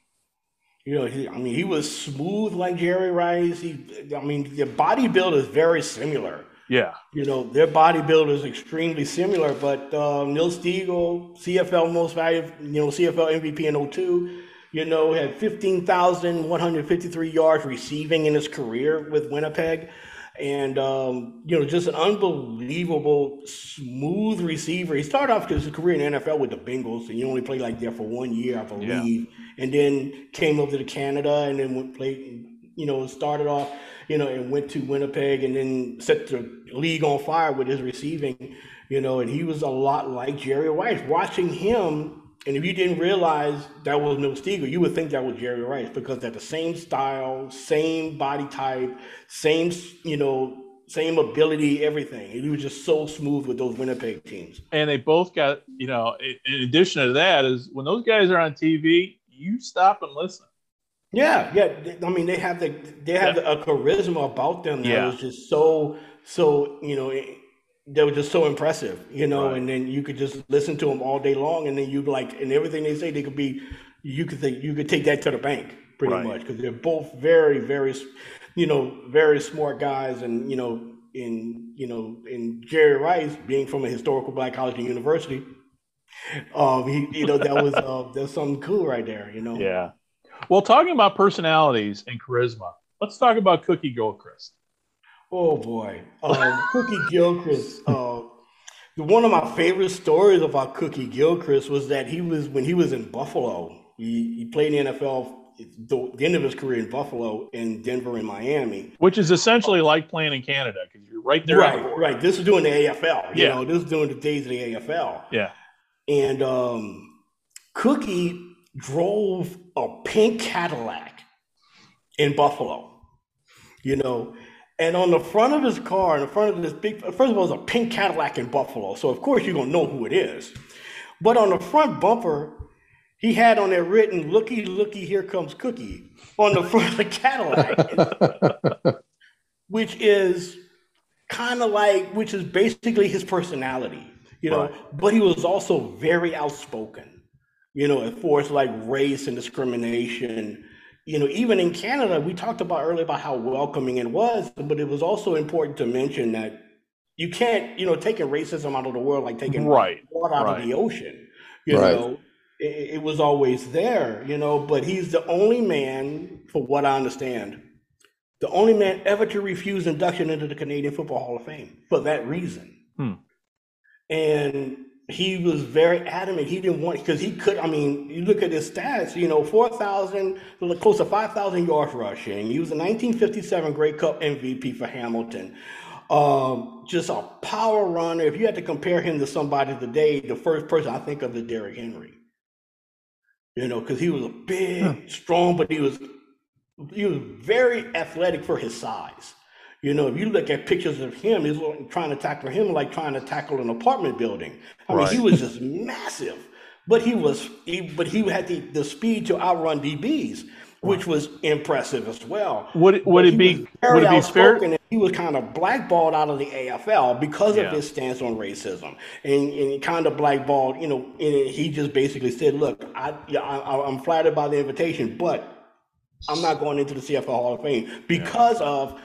You know, he, I mean, he was smooth like Jerry Rice. He, I mean, the body build is very similar. Yeah. You know, their body build is extremely similar, but uh, Milt Stegall, CFL most valuable, you know, CFL MVP in 02, you know, had 15,153 yards receiving in his career with Winnipeg and um, you know, just an unbelievable smooth receiver. He started off his career in the NFL with the Bengals, and he only played like there for one year, I believe, yeah. and then came over to Canada, and then went played. You know, started off, you know, and went to Winnipeg, and then set the league on fire with his receiving. You know, and he was a lot like Jerry Rice. Watching him and if you didn't realize that was Milt Stegall, you would think that was Jerry Rice because they're the same style, same body type, same, you know, same ability, everything. He was just so smooth with those Winnipeg teams. And they both got, you know, in addition to that, is when those guys are on TV, you stop and listen. Yeah, yeah. I mean, they have the they have yeah. a charisma about them that yeah. was just so so you know they were just so impressive, you know, right. and then you could just listen to them all day long, and then you like, and everything they say, they could be, you could think, you could take that to the bank pretty right. much because they're both very, very, you know, very smart guys, and you know, in you know, in Jerry Rice being from a historical black college and university, um, he, you know, that was uh, there's something cool right there, you know. Yeah. Well, talking about personalities and charisma, let's talk about Cookie Gilchrist. Oh boy, um, Cookie Gilchrist. Uh, one of my favorite stories about Cookie Gilchrist was that he was when he was in Buffalo. He, he played in the NFL the, the, end of his career in Buffalo, in Denver, and Miami, which is essentially like playing in Canada because you're right there. Right, right. This is doing the AFL. You yeah. know, this is doing the days of the AFL. Yeah. And um, Cookie drove a pink Cadillac in Buffalo. You know, and on the front of his car, in the front of this big, first of all, it's a pink Cadillac in Buffalo. So, of course, you're going to know who it is. But on the front bumper, he had on there written, Looky, looky, here comes Cookie on the front of the Cadillac, which is kind of like, which is basically his personality, you know. Right. But he was also very outspoken, you know, as far as like race and discrimination you know, even in Canada, we talked about earlier about how welcoming it was, but it was also important to mention that you can't, you know, taking racism out of the world like taking right, water out right. of the ocean. You right. know, it, it was always there, you know, but he's the only man, for what I understand, the only man ever to refuse induction into the Canadian Football Hall of Fame for that reason. Hmm. And he was very adamant. He didn't want because he could. I mean, you look at his stats. You know, four thousand, close to five thousand yards rushing. He was a 1957 Grey Cup MVP for Hamilton. Um, just a power runner. If you had to compare him to somebody today, the first person I think of is Derrick Henry. You know, because he was a big, huh. strong, but he was he was very athletic for his size. You know, if you look at pictures of him, he's trying to tackle him like trying to tackle an apartment building. I right. mean, he was just massive, but he was, he, but he had the, the speed to outrun DBs, which was impressive as well. Would would it be would it be fair? And he was kind of blackballed out of the AFL because yeah. of his stance on racism, and, and kind of blackballed. You know, and he just basically said, "Look, I, I I'm flattered by the invitation, but." I'm not going into the CFL Hall of Fame because yeah. of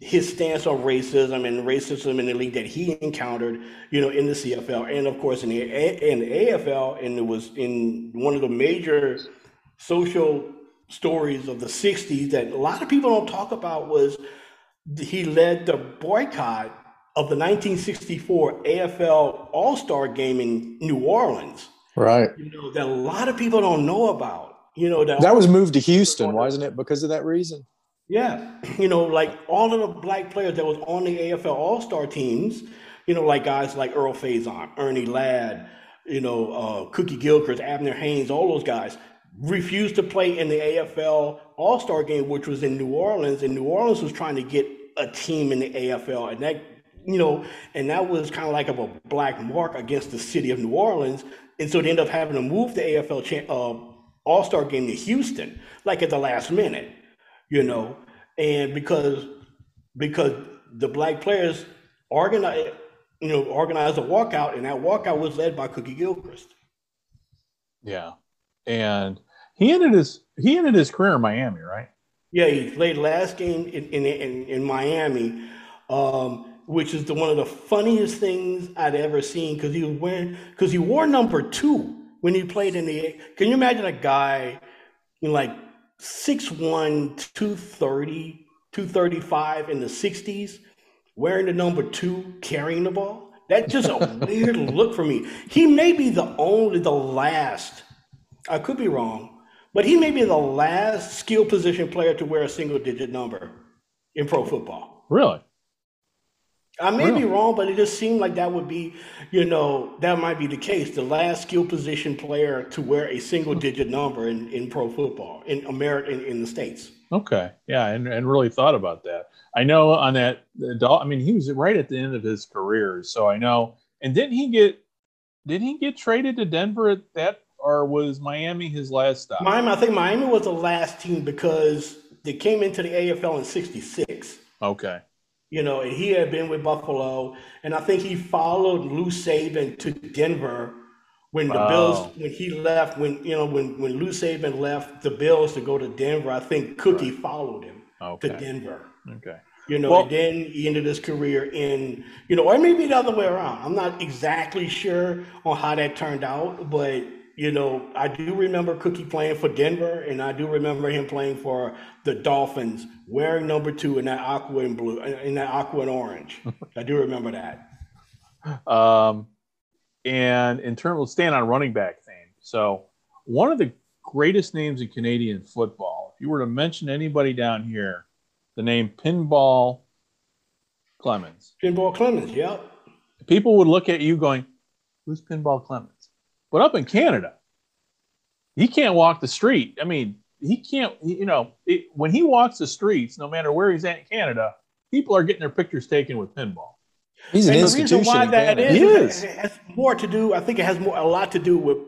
his stance on racism and racism in the league that he encountered, you know, in the CFL and of course in the in the AFL, and it was in one of the major social stories of the '60s that a lot of people don't talk about was he led the boycott of the 1964 AFL All Star game in New Orleans. Right. You know that a lot of people don't know about. You know that, that was moved to Houston, wasn't it? Because of that reason. Yeah, you know, like all of the black players that was on the AFL All Star teams, you know, like guys like Earl Faison, Ernie Ladd, you know, uh, Cookie Gilchrist, Abner Haynes, all those guys refused to play in the AFL All Star game, which was in New Orleans, and New Orleans was trying to get a team in the AFL, and that, you know, and that was kind of like of a black mark against the city of New Orleans, and so they ended up having to move the AFL cha- uh, All Star game to Houston, like at the last minute, you know, and because because the black players organized, you know, organized a walkout, and that walkout was led by Cookie Gilchrist. Yeah, and he ended his he ended his career in Miami, right? Yeah, he played last game in in in, in Miami, um, which is the one of the funniest things I'd ever seen because he was wearing because he wore number two when he played in the. Can you imagine a guy in like 6'1", 230, 235 in the '60s wearing the number two, carrying the ball? That's just a weird look for me. He may be the only, the last. I could be wrong, but he may be the last skill position player to wear a single digit number in pro football. Really? I may really? be wrong, but it just seemed like that would be, you know, that might be the case. The last skill position player to wear a single digit number in, in pro football in America in, in the States. Okay. Yeah, and, and really thought about that. I know on that I mean, he was right at the end of his career. So I know and didn't he get did he get traded to Denver at that or was Miami his last stop? Miami, I think Miami was the last team because they came into the AFL in '66. Okay. You know, and he had been with Buffalo, and I think he followed Lou Saban to Denver when the Bills when he left when you know when when Lou Saban left the Bills to go to Denver. I think Cookie right. followed him okay. to Denver. Okay. You know, well, and then he ended his career in, you know, or maybe the other way around. I'm not exactly sure on how that turned out, but you know, I do remember Cookie playing for Denver, and I do remember him playing for the Dolphins, wearing number two in that aqua and blue, in that aqua and orange. I do remember that. Um, and in terms of staying on running back theme, so one of the greatest names in Canadian football, if you were to mention anybody down here, the name Pinball Clemons. Pinball Clemons, yep. People would look at you going, "Who's Pinball Clemons?" But up in Canada, he can't walk the street. I mean, he can't, you know, it, when he walks the streets, no matter where he's at in Canada, people are getting their pictures taken with pinball. He's an and institution. The reason why that is, he is. It has more to do, I think it has more, a lot to do with,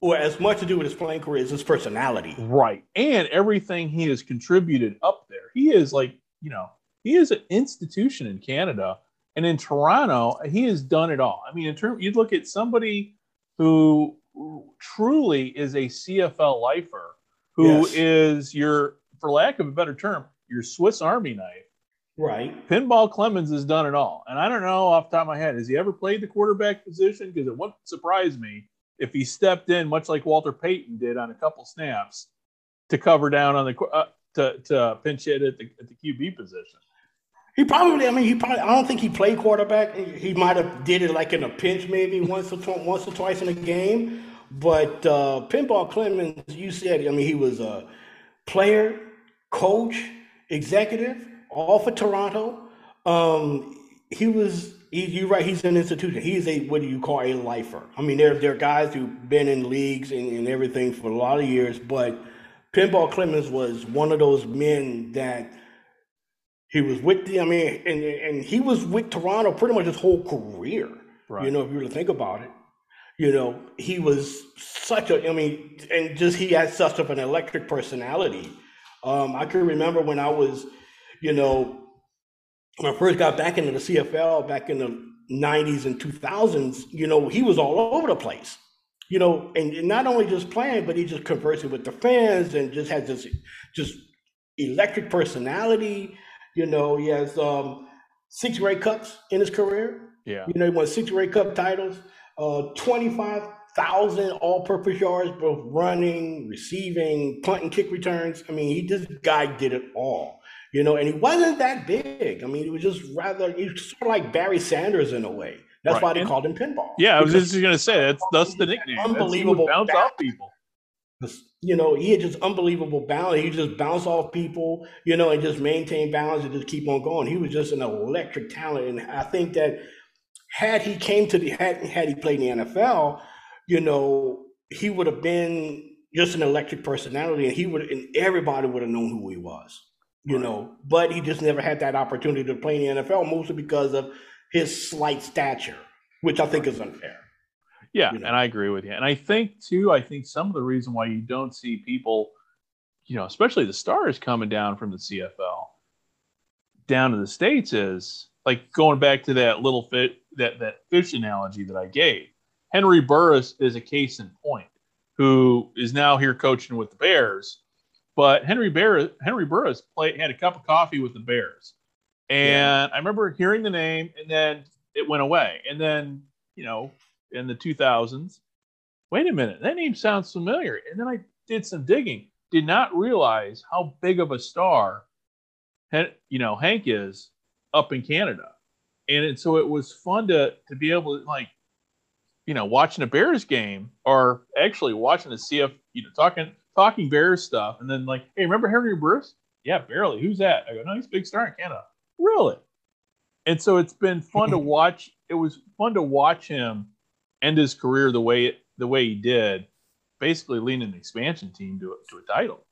or as much to do with his playing career as his personality. Right. And everything he has contributed up there. He is like, you know, he is an institution in Canada. And in Toronto, he has done it all. I mean, in terms, you'd look at somebody who truly is a CFL lifer, who yes. is your, for lack of a better term, your Swiss Army knife. Right. Pinball Clemons has done it all. And I don't know off the top of my head, has he ever played the quarterback position? Because it wouldn't surprise me if he stepped in, much like Walter Payton did on a couple snaps, to cover down on the uh, to, to pinch hit at the, at the QB position. He probably, I mean, he probably. I don't think he played quarterback. He might have did it like in a pinch, maybe once or tw- once or twice in a game. But uh, Pinball Clemons, you said, I mean, he was a player, coach, executive, all for Toronto. Um, he was. He, you're right. He's an institution. He's a what do you call a lifer? I mean, there there are guys who've been in leagues and, and everything for a lot of years, but Pinball Clemons was one of those men that he was with the, I mean, and and he was with Toronto pretty much his whole career. Right. You know, if you were to think about it, you know, he was such a, I mean, and just he had such of an electric personality. Um, I can remember when I was, you know, when I first got back into the CFL back in the 90s and 2000s, you know, he was all over the place. You know, and, and not only just playing, but he just conversing with the fans and just had this just electric personality you know, he has um, six Grey Cups in his career. Yeah. You know, he won six Grey Cup titles, uh, 25,000 all purpose yards, both running, receiving, punt, and kick returns. I mean, he this guy did it all. you know, and he wasn't that big. I mean, he was just rather, he was sort of like Barry Sanders in a way. That's right. why they and, called him Pinball. Yeah, I was just going to say that's that's the nickname. Unbelievable bounce off people. You know, he had just unbelievable balance. He just bounce off people, you know, and just maintain balance and just keep on going. He was just an electric talent, and I think that had he came to the had had he played in the NFL, you know, he would have been just an electric personality, and he would and everybody would have known who he was, you right. know. But he just never had that opportunity to play in the NFL, mostly because of his slight stature, which I think is unfair. Yeah, you know? and I agree with you. And I think too, I think some of the reason why you don't see people, you know, especially the stars coming down from the CFL down to the states is like going back to that little fit that that fish analogy that I gave. Henry Burris is a case in point, who is now here coaching with the Bears. But Henry Burris, Henry Burris played had a cup of coffee with the Bears, and yeah. I remember hearing the name, and then it went away. And then you know in the 2000s. Wait a minute, that name sounds familiar. And then I did some digging. Did not realize how big of a star, you know, Hank is up in Canada. And it, so it was fun to to be able to like, you know, watching a Bears game or actually watching the CF, you know, talking talking Bears stuff, and then like, hey, remember Henry Burris? Yeah, barely. Who's that? I go, no, he's a big star in Canada. Really? And so it's been fun to watch. It was fun to watch him end his career the way the way he did, basically leading an expansion team to a, to a title.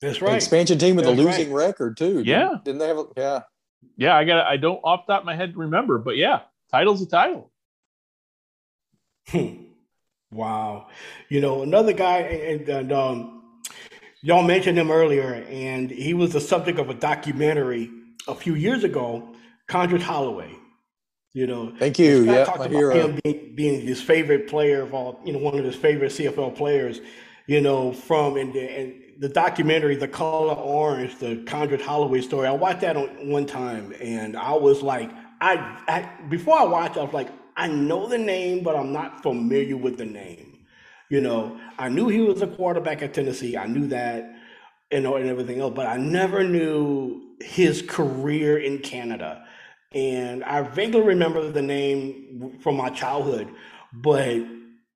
That's right. expansion team with That's a losing right. record too. Yeah. Didn't, didn't, they have? A, yeah. Yeah, I got. I don't off top of my head remember, but yeah, title's a title. Hmm. Wow. You know, another guy, and, and um, y'all mentioned him earlier, and he was the subject of a documentary a few years ago, Condredge Holloway. You know, thank you. Yeah, talked about hero. him being, being, his favorite player of all, you know, one of his favorite CFL players. You know, from and, and the documentary, The Color Orange, the Condredge Holloway story. I watched that on one time, and I was like, I, I before I watched, I was like, I know the name, but I'm not familiar with the name. You know, I knew he was a quarterback at Tennessee. I knew that, you know, and everything else, but I never knew his career in Canada and I vaguely remember the name from my childhood, but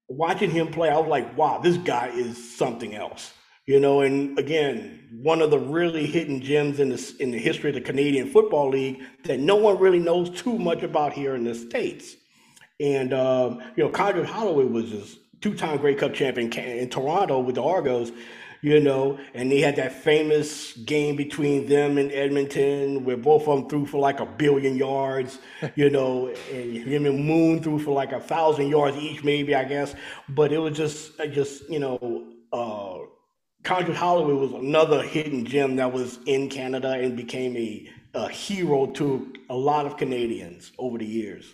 watching him play, I was like, wow, this guy is something else. You know, and again, one of the really hidden gems in the in the history of the Canadian Football League that no one really knows too much about here in the states. And um, you know, Condredge Holloway was this two-time Grey Cup champion in Toronto with the Argos, you know, and they had that famous game between them and Edmonton where both of them threw for like a billion yards, you know, and him and Moon threw for like a thousand yards each, maybe, I guess. But it was just, just, you know, uh, Condredge Holloway was another hidden gem that was in Canada and became a, a hero to a lot of Canadians over the years.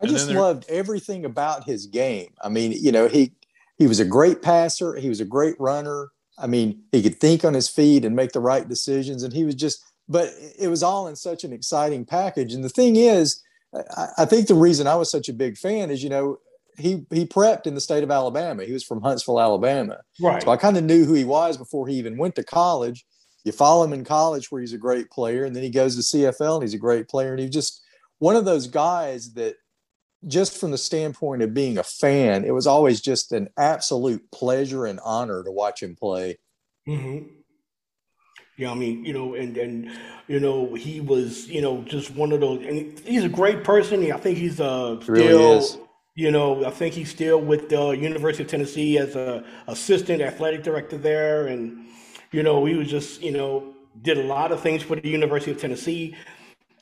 I just loved everything about his game. I mean, you know, he he was a great passer, he was a great runner, I mean, he could think on his feet and make the right decisions. And he was just, but it was all in such an exciting package. And the thing is, I, I think the reason I was such a big fan is, you know, he he prepped in the state of Alabama. He was from Huntsville, Alabama. Right. So I kind of knew who he was before he even went to college. You follow him in college where he's a great player, and then he goes to CFL and he's a great player. And he's just one of those guys that just from the standpoint of being a fan, it was always just an absolute pleasure and honor to watch him play. Mm-hmm. Yeah, I mean, you know, and and you know, he was, you know, just one of those, and he's a great person. I think he's uh still, really you know, I think he's still with the University of Tennessee as a assistant athletic director there, and you know, he was just, you know, did a lot of things for the University of Tennessee.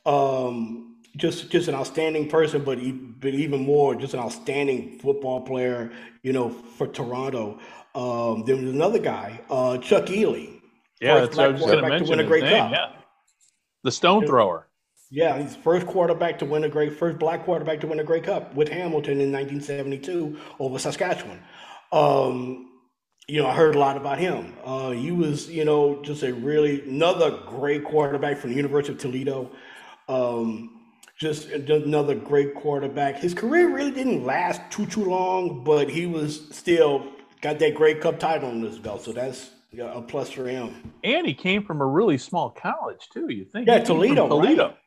Um, just just an outstanding person, but he, but even more, just an outstanding football player. You know, for Toronto. Um, there was another guy, uh, Chuck Ealey. Yeah, that's what I was going to mention. To win a great name. Yeah, the stone thrower. Yeah, he's first quarterback to win a great first black quarterback to win a Grey Cup with Hamilton in 1972 over Saskatchewan. Um, you know, I heard a lot about him. Uh, he was, you know, just a really another great quarterback from the University of Toledo. Um, just another great quarterback. His career really didn't last too too long, but he was still got that Grey Cup title on his belt. So that's a plus for him. And he came from a really small college too. You think? Yeah, Toledo. Toledo. Right?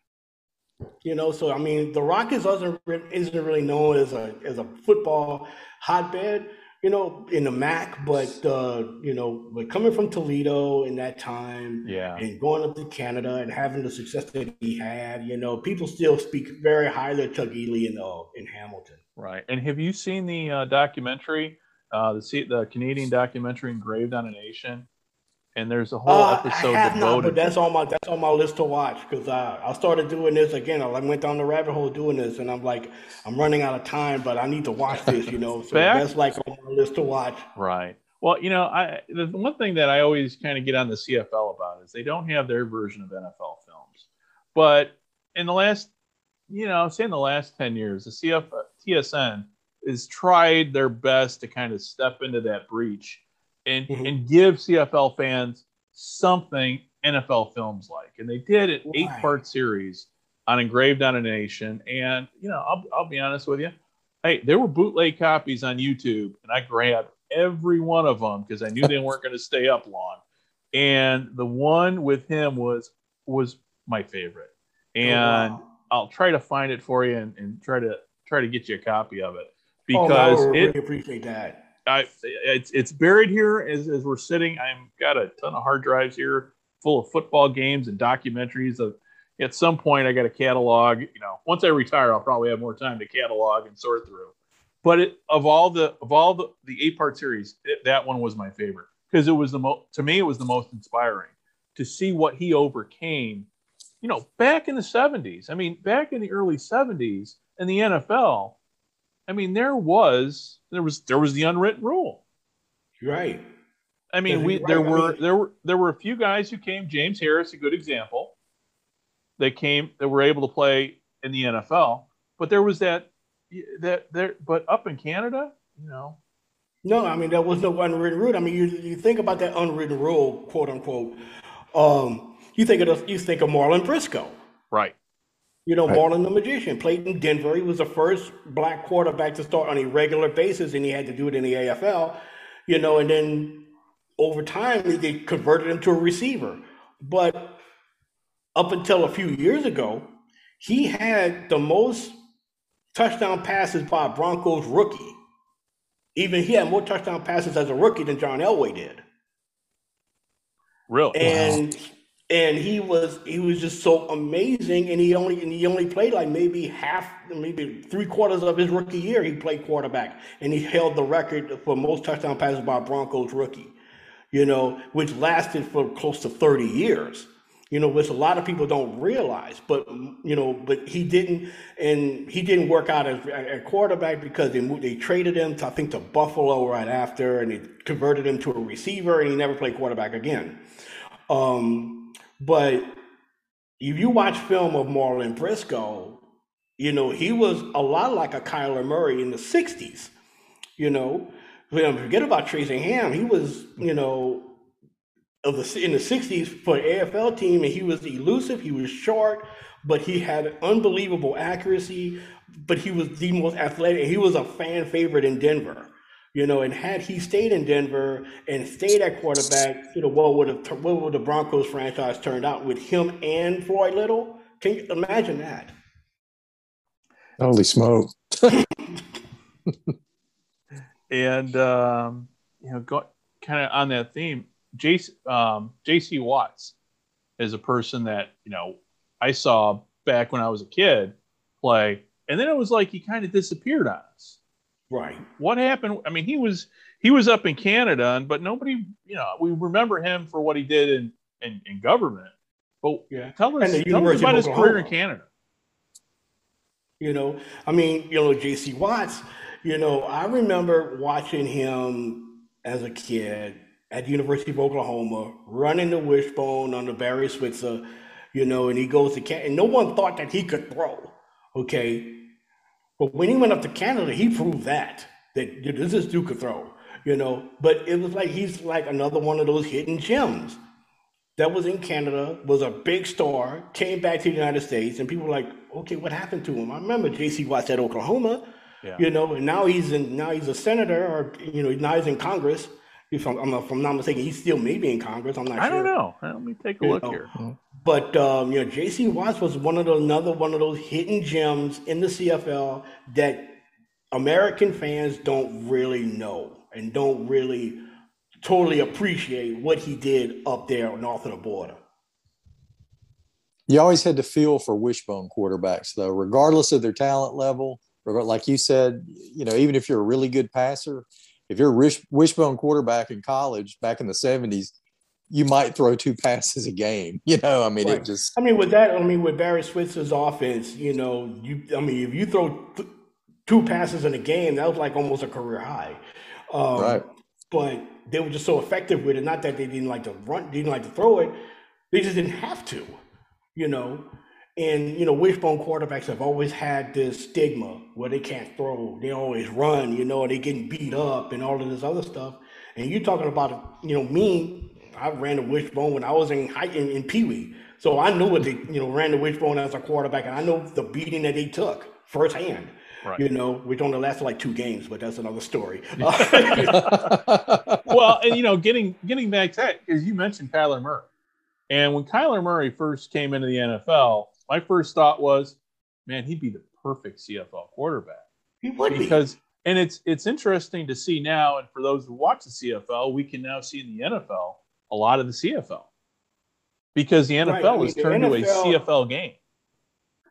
You know, so I mean, the Rockets isn't isn't really known as a as a football hotbed, you know, in the MAC, but uh, you know, but coming from Toledo in that time, yeah, and going up to Canada and having the success that he had, you know, people still speak very highly of Chuck Ealey in uh, in Hamilton. Right. And have you seen the uh, documentary, uh, the the Canadian documentary "Engraved on a Nation"? And there's a whole uh, episode devoted. Not, but that's on my that's on my list to watch because I I started doing this again. I went down the rabbit hole doing this, and I'm like, I'm running out of time, but I need to watch this, you know. So that's like on my list to watch. Right. Well, you know, I the one thing that I always kind of get on the CFL about is they don't have their version of NFL films, but in the last, you know, say in the last ten years, the CF TSN has tried their best to kind of step into that breach and mm-hmm. and give CFL fans something NFL films like. And they did an eight part series on Engraved on a Nation. And you know, I'll I'll be honest with you. Hey, there were bootleg copies on YouTube, and I grabbed every one of them because I knew they weren't going to stay up long. And the one with him was was my favorite. Oh, and oh, wow. I'll try to find it for you and, and try to try to get you a copy of it because oh, no, I really it, appreciate that. I, it's it's buried here as, as we're sitting. I've got a ton of hard drives here full of football games and documentaries. Of at some point, I got a catalog. You know, once I retire, I'll probably have more time to catalog and sort through. But it, of all the of all the, the eight part series, it, that one was my favorite because it was the most to me it was the most inspiring to see what he overcame. You know, back in the '70s. I mean, back in the early '70s in the NFL I mean, there was there was there was the unwritten rule. Right. I mean, we right. there were there were there were a few guys who came. James Harris, a good example. They came that were able to play in the NFL, but there was that that there. But up in Canada, you know. No, I mean there was no unwritten rule. I mean, you you think about that unwritten rule, quote unquote. Um, you think of you think of Marlin Briscoe. Right. You know, right. Marlin the Magician played in Denver. He was the first black quarterback to start on a regular basis, and he had to do it in the AFL. You know, and then over time they converted him to a receiver. But up until a few years ago, he had the most touchdown passes by a Broncos rookie. Even he had more touchdown passes as a rookie than John Elway did. Real. And wow and he was he was just so amazing and he only and he only played like maybe half maybe three quarters of his rookie year he played quarterback. And he held the record for most touchdown passes by broncos rookie you know which lasted for close to 30 years you know which a lot of people don't realize. But you know but he didn't and he didn't work out as a quarterback because they moved they traded him to, i think to buffalo right after and they converted him to a receiver and he never played quarterback again. Um, but if you watch film of Marlin Briscoe, you know, he was a lot like a Kyler Murray in the 60s. You know, forget about Tracy Ham. He was, you know, of the in the 60s for AFL team, and he was elusive, he was short, but he had unbelievable accuracy, but he was the most athletic. He was a fan favorite in Denver. You know, and had he stayed in Denver and stayed at quarterback, you know, what would have what would the Broncos franchise turned out with him and Floyd Little? Can you imagine that? Holy smoke! and um, you know, go kind of on that theme. JC, um, JC Watts is a person that you know I saw back when I was a kid play, and then it was like he kind of disappeared on us. Right. What happened? I mean, he was he was up in Canada, but nobody, you know, we remember him for what he did in in, in government. But yeah, tell us, tell us about his career in Canada. You know, I mean, you know, J.C. Watts. You know, I remember watching him as a kid at the University of Oklahoma, running the wishbone under Barry Switzer. You know, and he goes to Canada, and no one thought that he could throw. Okay, but when he went up to Canada, he proved that that this is Duke could throw, you know. But it was like he's like another one of those hidden gems that was in Canada, was a big star, came back to the United States, and people were like, okay, what happened to him? I remember J.C. Watts at Oklahoma, yeah. you know, and now he's in now he's a senator, or you know, now he's in Congress, If I'm, if I'm not mistaken, he's still maybe in Congress. I'm not sure. I sure. don't know. Let me take a You look know, here. But um, you know, J.C. Watts was one of the, another one of those hidden gems in the CFL that American fans don't really know and don't really totally appreciate what he did up there north of the border. You always had to feel for wishbone quarterbacks, though, regardless of their talent level. Like you said, you know, even if you're a really good passer, if you're a wishbone quarterback in college back in the 70s, you might throw two passes a game. You know, I mean, Right. it just, I mean, with that, I mean, with Barry Switzer's offense, you know, you, I mean, if you throw th- two passes in a game, that was like almost a career high. Um, Right. But they were just so effective with it. Not that they didn't like to run, didn't like to throw it. They just didn't have to, you know. And you know, wishbone quarterbacks have always had this stigma where they can't throw, they always run, you know, and they getting beat up and all of this other stuff. And you're talking about, you know, me. I ran the wishbone when I was in high in, in Pee Wee, so I knew what they, you know, ran the wishbone as a quarterback, and I know the beating that they took firsthand. Right. You know, which only lasted like two games, but that's another story. well, and you know, getting getting back to that, because you mentioned Kyler Murray, and when Kyler Murray first came into the NFL, my first thought was, man, he'd be the perfect CFL quarterback he would be. because, and it's it's interesting to see now, and for those who watch the CFL, we can now see in the NFL a lot of the CFL because the NFL Right, I mean, has turned to a CFL game.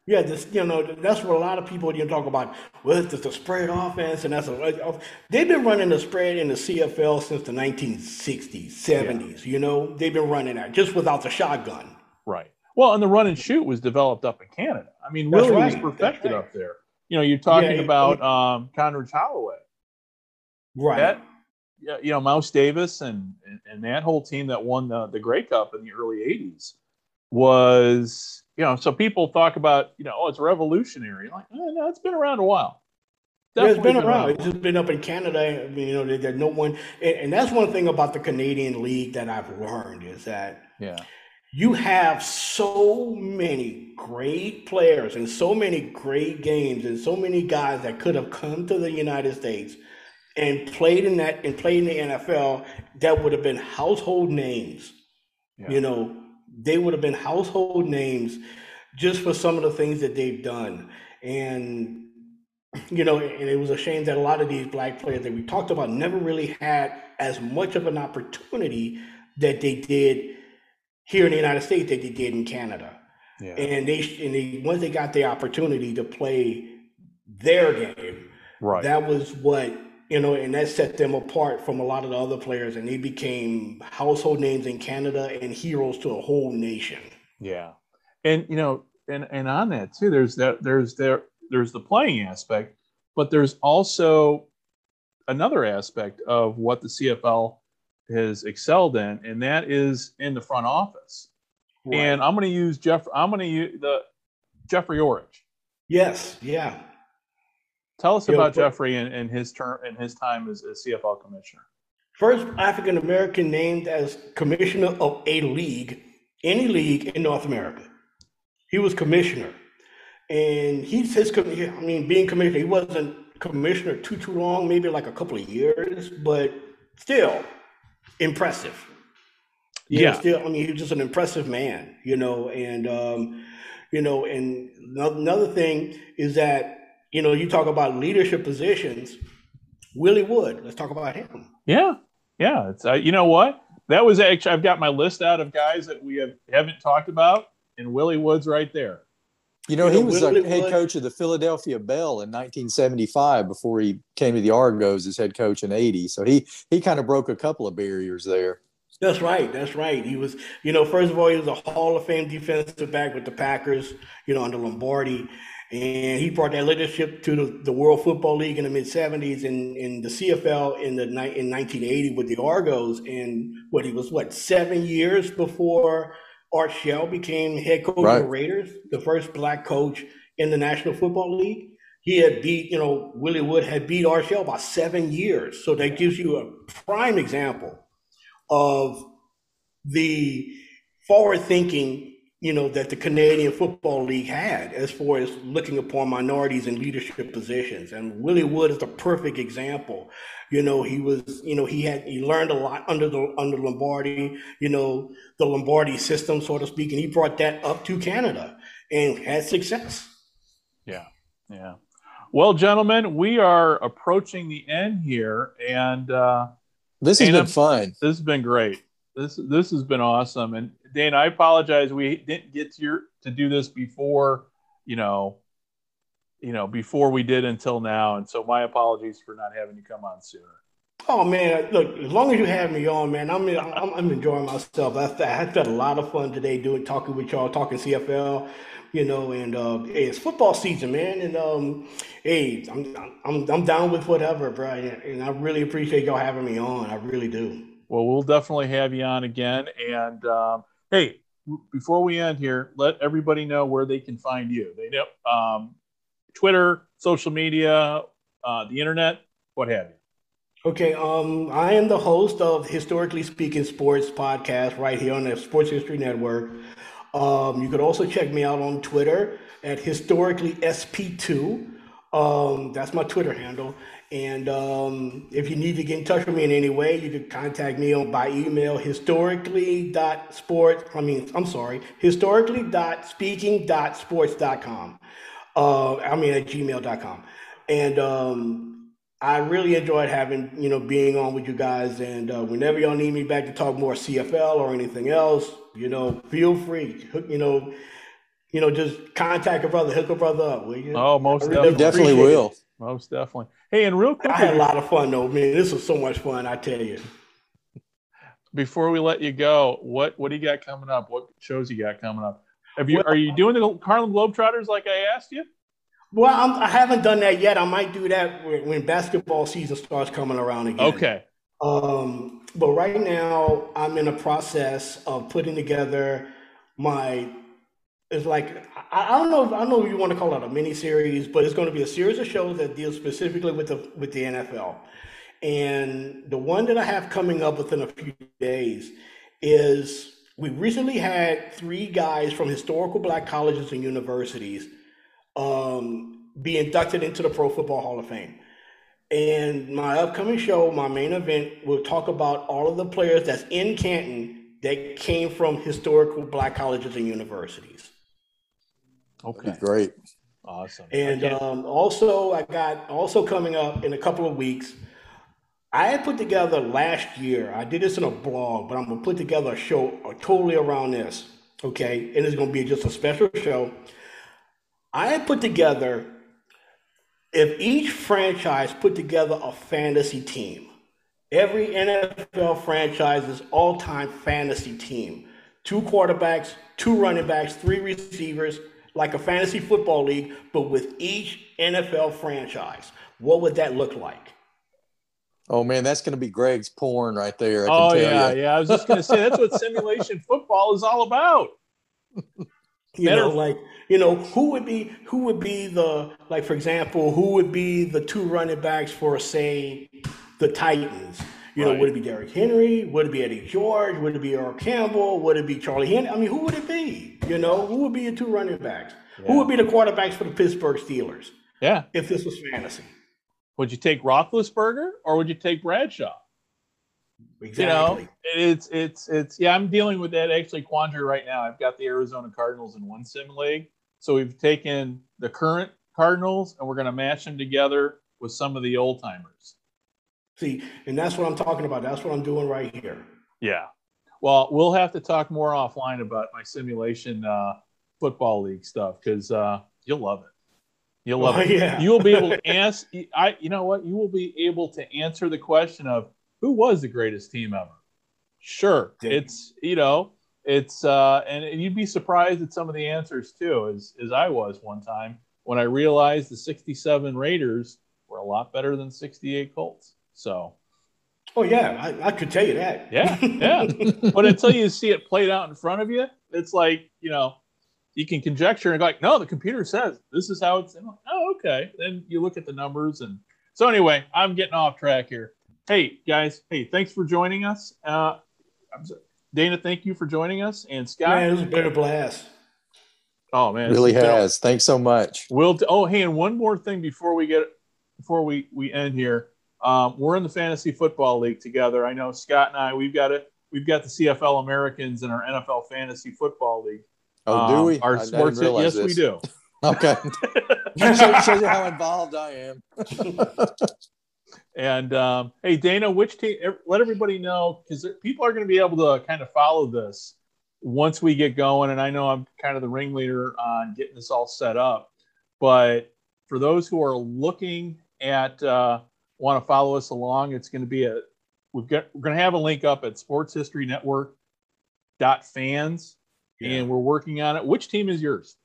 Yeah, this you know that's what a lot of people you know, talk about. Well, it's the spread offense, and that's a, they've been running the spread in the CFL since the 1960s, 70s. You know, they've been running that just without the shotgun. Right. Well, and the run and shoot was developed up in Canada. I mean, That's really was perfected right. up there. You know, you're talking Yeah, about um, Condredge Holloway. Right. That, yeah, you know, Mouse Davis and, and that whole team that won the the Grey Cup in the early '80s was, you know, so people talk about, you know, oh, it's revolutionary. Like, eh, no, it's been around a while. Yeah, it's Definitely been around. It's just been up in Canada. I mean, you know, that no one, and, and that's one thing about the Canadian League that I've learned is that Yeah. you have so many great players and so many great games and so many guys that could have come to the United States and played in that and played in the NFL that would have been household names. Yeah. You know, they would have been household names just for some of the things that they've done. And you know, and it was a shame that a lot of these black players that we talked about never really had as much of an opportunity that they did here in the United States that they did in Canada. Yeah. And they and they once they got the opportunity to play their game, Right. that was what you know, and that set them apart from a lot of the other players, and they became household names in Canada and heroes to a whole nation. Yeah, and you know, and and on that too, there's that there's there there's the playing aspect, but there's also another aspect of what the CFL has excelled in, and that is in the front office. And I'm going to use Jeff. I'm going to use the Jeffrey Orridge. yes, yeah. Tell us about but- Jeffrey and, and his term and his time as, as CFL commissioner. First African American named as commissioner of a league, any league in North America. He was commissioner. And he says, I mean, being commissioner, he wasn't commissioner too, too long, maybe like a couple of years, but still impressive. You know, Yeah. still, I mean, he was just an impressive man, you know, and, um, you know, and another thing is that, you know, you talk about leadership positions, Willie Wood, let's talk about him. Yeah, yeah. It's uh, you know what that was actually I've got my list out of guys that we have haven't talked about, and Willie Woods right there. You know, You he was Willie a head Wood- coach of the Philadelphia Bell in 1975 before he came to the Argos as head coach in 80. So he he kind of broke a couple of barriers there. That's right. That's right. He was, you know, first of all, he was a Hall of Fame defensive back with the Packers, you know, under Lombardi. And he brought that leadership to the, the World Football League in the mid 70s and in the CFL in the in 1980 with the Argos. And what he was, what, seven years before Art Shell became head coach of the Raiders, the first black coach in the National Football League. He had beat, you know, Willie Wood had beat Art Shell by seven years. So that gives you a prime example of the forward thinking, you know, that the Canadian Football League had as far as looking upon minorities in leadership positions. And Willie Wood is the perfect example. You know, he was, you know, he had he learned a lot under the under Lombardi, you know, the Lombardi system, so to speak, and he brought that up to Canada and had success. Yeah, yeah. Well, gentlemen, we are approaching the end here, and uh, this has Dana, been fun. This has been great. This this has been awesome. And Dana, I apologize we didn't get to your to do this before, you know, you know, before we did until now. And so my apologies for not having you come on sooner. Oh man, look, as long as you have me on, man, I'm I'm, I'm enjoying myself. I, I had a lot of fun today doing talking with y'all, talking CFL you know, and uh, hey, it's football season, man, and um, hey, I'm I'm I'm down with whatever, bro, and I really appreciate y'all having me on. I really do. Well, we'll definitely have you on again, and um, hey, before we end here, let everybody know where they can find you. They know um, Twitter, social media, uh, the internet, what have you. Okay, um, I am the host of Historically Speaking Sports podcast right here on the Sports History Network. Um, you could also check me out on Twitter at historically sp2. Um, that's my Twitter handle. And um, if you need to get in touch with me in any way, you can contact me on by email historically.sports. I mean, I'm sorry, historically.speaking.sports.com. Uh, I mean, at gmail.com. And um, I really enjoyed having, you know, being on with you guys. And uh, whenever y'all need me back to talk more CFL or anything else, you know, feel free. You know, you know, just contact a brother, hook a brother up, will you? Oh, most really definitely, definitely will. Most definitely. Hey, and real quick, I had a lot of fun though, man. This was so much fun, I tell you. Before we let you go, what what do you got coming up? What shows you got coming up? Have you well, are you doing the Harlem Globetrotters like I asked you? Well, I'm, I have not done that yet. I might do that when, when basketball season starts coming around again. Okay. Um, but right now, I'm in a process of putting together my. It's like I, don't know. If, I don't know if you want to call it a mini series, but it's going to be a series of shows that deal specifically with the with the NFL. And the one that I have coming up within a few days is we recently had three guys from historical black colleges and universities um, be inducted into the Pro Football Hall of Fame. And my upcoming show, my main event, will talk about all of the players that's in Canton that came from historical black colleges and universities. Okay, great, awesome. And um, also, I got also coming up in a couple of weeks. I had put together last year. I did this in a blog, but I'm gonna put together a show totally around this. Okay, and it's gonna be just a special show. I had put together if each franchise put together a fantasy team, every NFL franchise's all-time fantasy team, two quarterbacks, two running backs, three receivers, like a fantasy football league, but with each NFL franchise, what would that look like? Oh man, that's going to be Greg's porn right there. oh yeah, you. yeah. I was just going to say that's what simulation football is all about. You Better. know, like you know, who would be who would be the like for example, who would be the two running backs for say the Titans? You right. know, would it be Derrick Henry? Would it be Eddie George? Would it be Earl Campbell? Would it be Charlie Henry? I mean, who would it be? You know, who would be your two running backs? Yeah. Who would be the quarterbacks for the Pittsburgh Steelers? Yeah. If this was fantasy. Would you take Roethlisberger or would you take Bradshaw? Exactly. You know, it's it's it's yeah. I'm dealing with that actually quandary right now. I've got the Arizona Cardinals in one sim league, so we've taken the current Cardinals and we're going to match them together with some of the old timers. See, and that's what I'm talking about. That's what I'm doing right here. Yeah. Well, we'll have to talk more offline about my simulation uh, football league stuff because uh, you'll love it. You'll love oh, it. Yeah. You will be able to ask. I, you know what? You will be able to answer the question of who was the greatest team ever? Sure, it's you know it's uh, and you'd be surprised at some of the answers too, as as I was one time when I realized the '67 Raiders were a lot better than '68 Colts. So. Oh yeah, I, I could tell you that. Yeah, yeah. but until you see it played out in front of you, it's like you know, you can conjecture and go like, no, the computer says this is how it's. Like, oh, okay. Then you look at the numbers and so anyway, I'm getting off track here. Hey guys, hey, thanks for joining us. Uh, Dana, thank you for joining us, and Scott. Man, it was been a blast. Oh man, really has. Thanks so much. Will. T- oh, hey, and one more thing before we get before we we end here. Um, we're in the fantasy football league together. I know Scott and I. We've got it. We've got the CFL Americans in our NFL fantasy football league. Oh, do Um, we? Our I sports. Yes, we do. Okay. shows, shows you how involved I am. And um, hey, Dana, which team? Let everybody know because people are going to be able to kind of follow this once we get going. And I know I'm kind of the ringleader on getting this all set up. But for those who are looking at uh, want to follow us along, it's going to be a we've got we're going to have a link up at Sports History Network dot fans, and we're working on it. Which team is yours?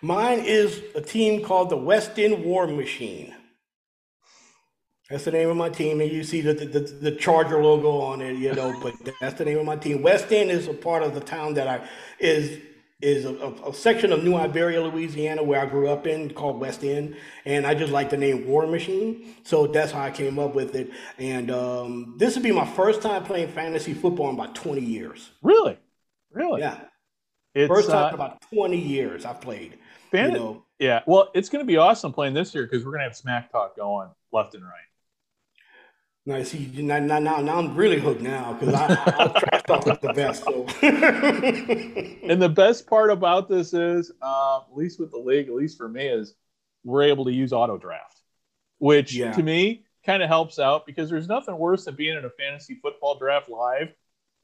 Mine is a team called the West End War Machine. That's the name of my team, and you see the, the, the Charger logo on it, you know. But that's the name of my team. West End is a part of the town that I is is a, a, a section of New Iberia, Louisiana, where I grew up in, called West End, and I just like the name War Machine, so that's how I came up with it. And um, this would be my first time playing fantasy football in about twenty years. Really, really? Yeah, It's first time uh, in about twenty years I've played. fan- You know, Yeah, well, it's going to be awesome playing this year because we're going to have smack talk going left and right. Now, see, now, now, now, now I'm really hooked now because I, I, I'll trash talk with the best. So. And the best part about this is, uh, at least with the league, at least for me, is we're able to use auto draft, which Yeah. to me kind of helps out because there's nothing worse than being in a fantasy football draft live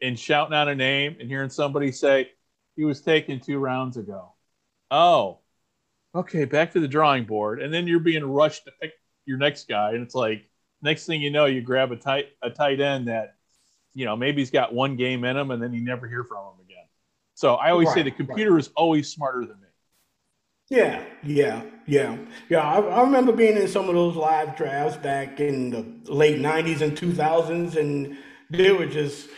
and shouting out a name and hearing somebody say he was taken two rounds ago. Oh, okay, back to the drawing board, and then you're being rushed to pick your next guy, and it's like next thing you know, you grab a tight a tight end that you know maybe he's got one game in him, and then you never hear from him again. So I always say the computer is always smarter than me. yeah, yeah, yeah, yeah. I, I remember being in some of those live drafts back in the late '90s and 2000s, and they were just.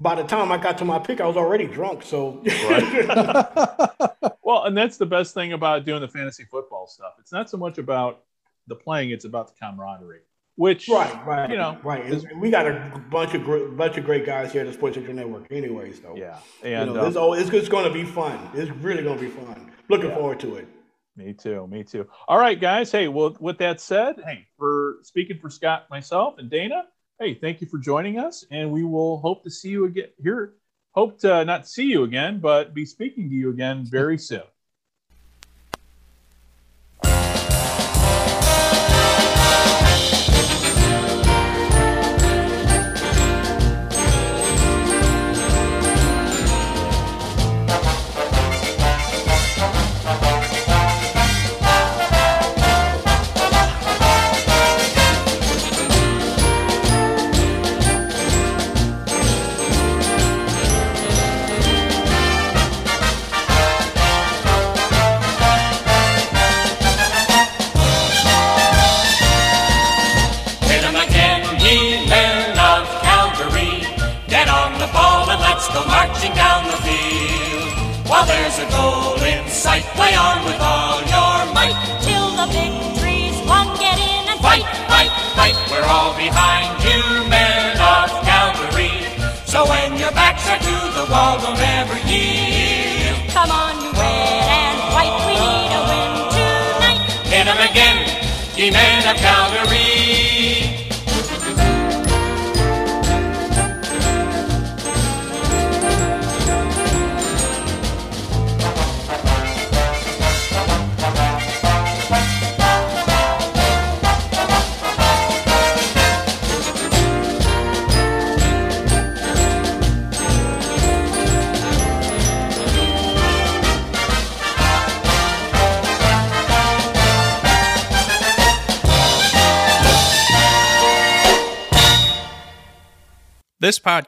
By the time I got to my pick, I was already drunk. So, Well, and that's the best thing about doing the fantasy football stuff. It's not so much about the playing; it's about the camaraderie. Which, right, right, you know, right. is- we got a bunch of great, bunch of great guys here at the Sports Center Network, anyway. So, yeah, you and know, uh, it's, always, it's, it's going to be fun. It's really going to be fun. Looking Yeah. forward to it. Me too. Me too. All right, guys. Hey, well, with that said, hey, for speaking for Scott, myself, and Dana, hey, thank you for joining us, and we will hope to see you again here. Hope to not see you again, but be speaking to you again very soon.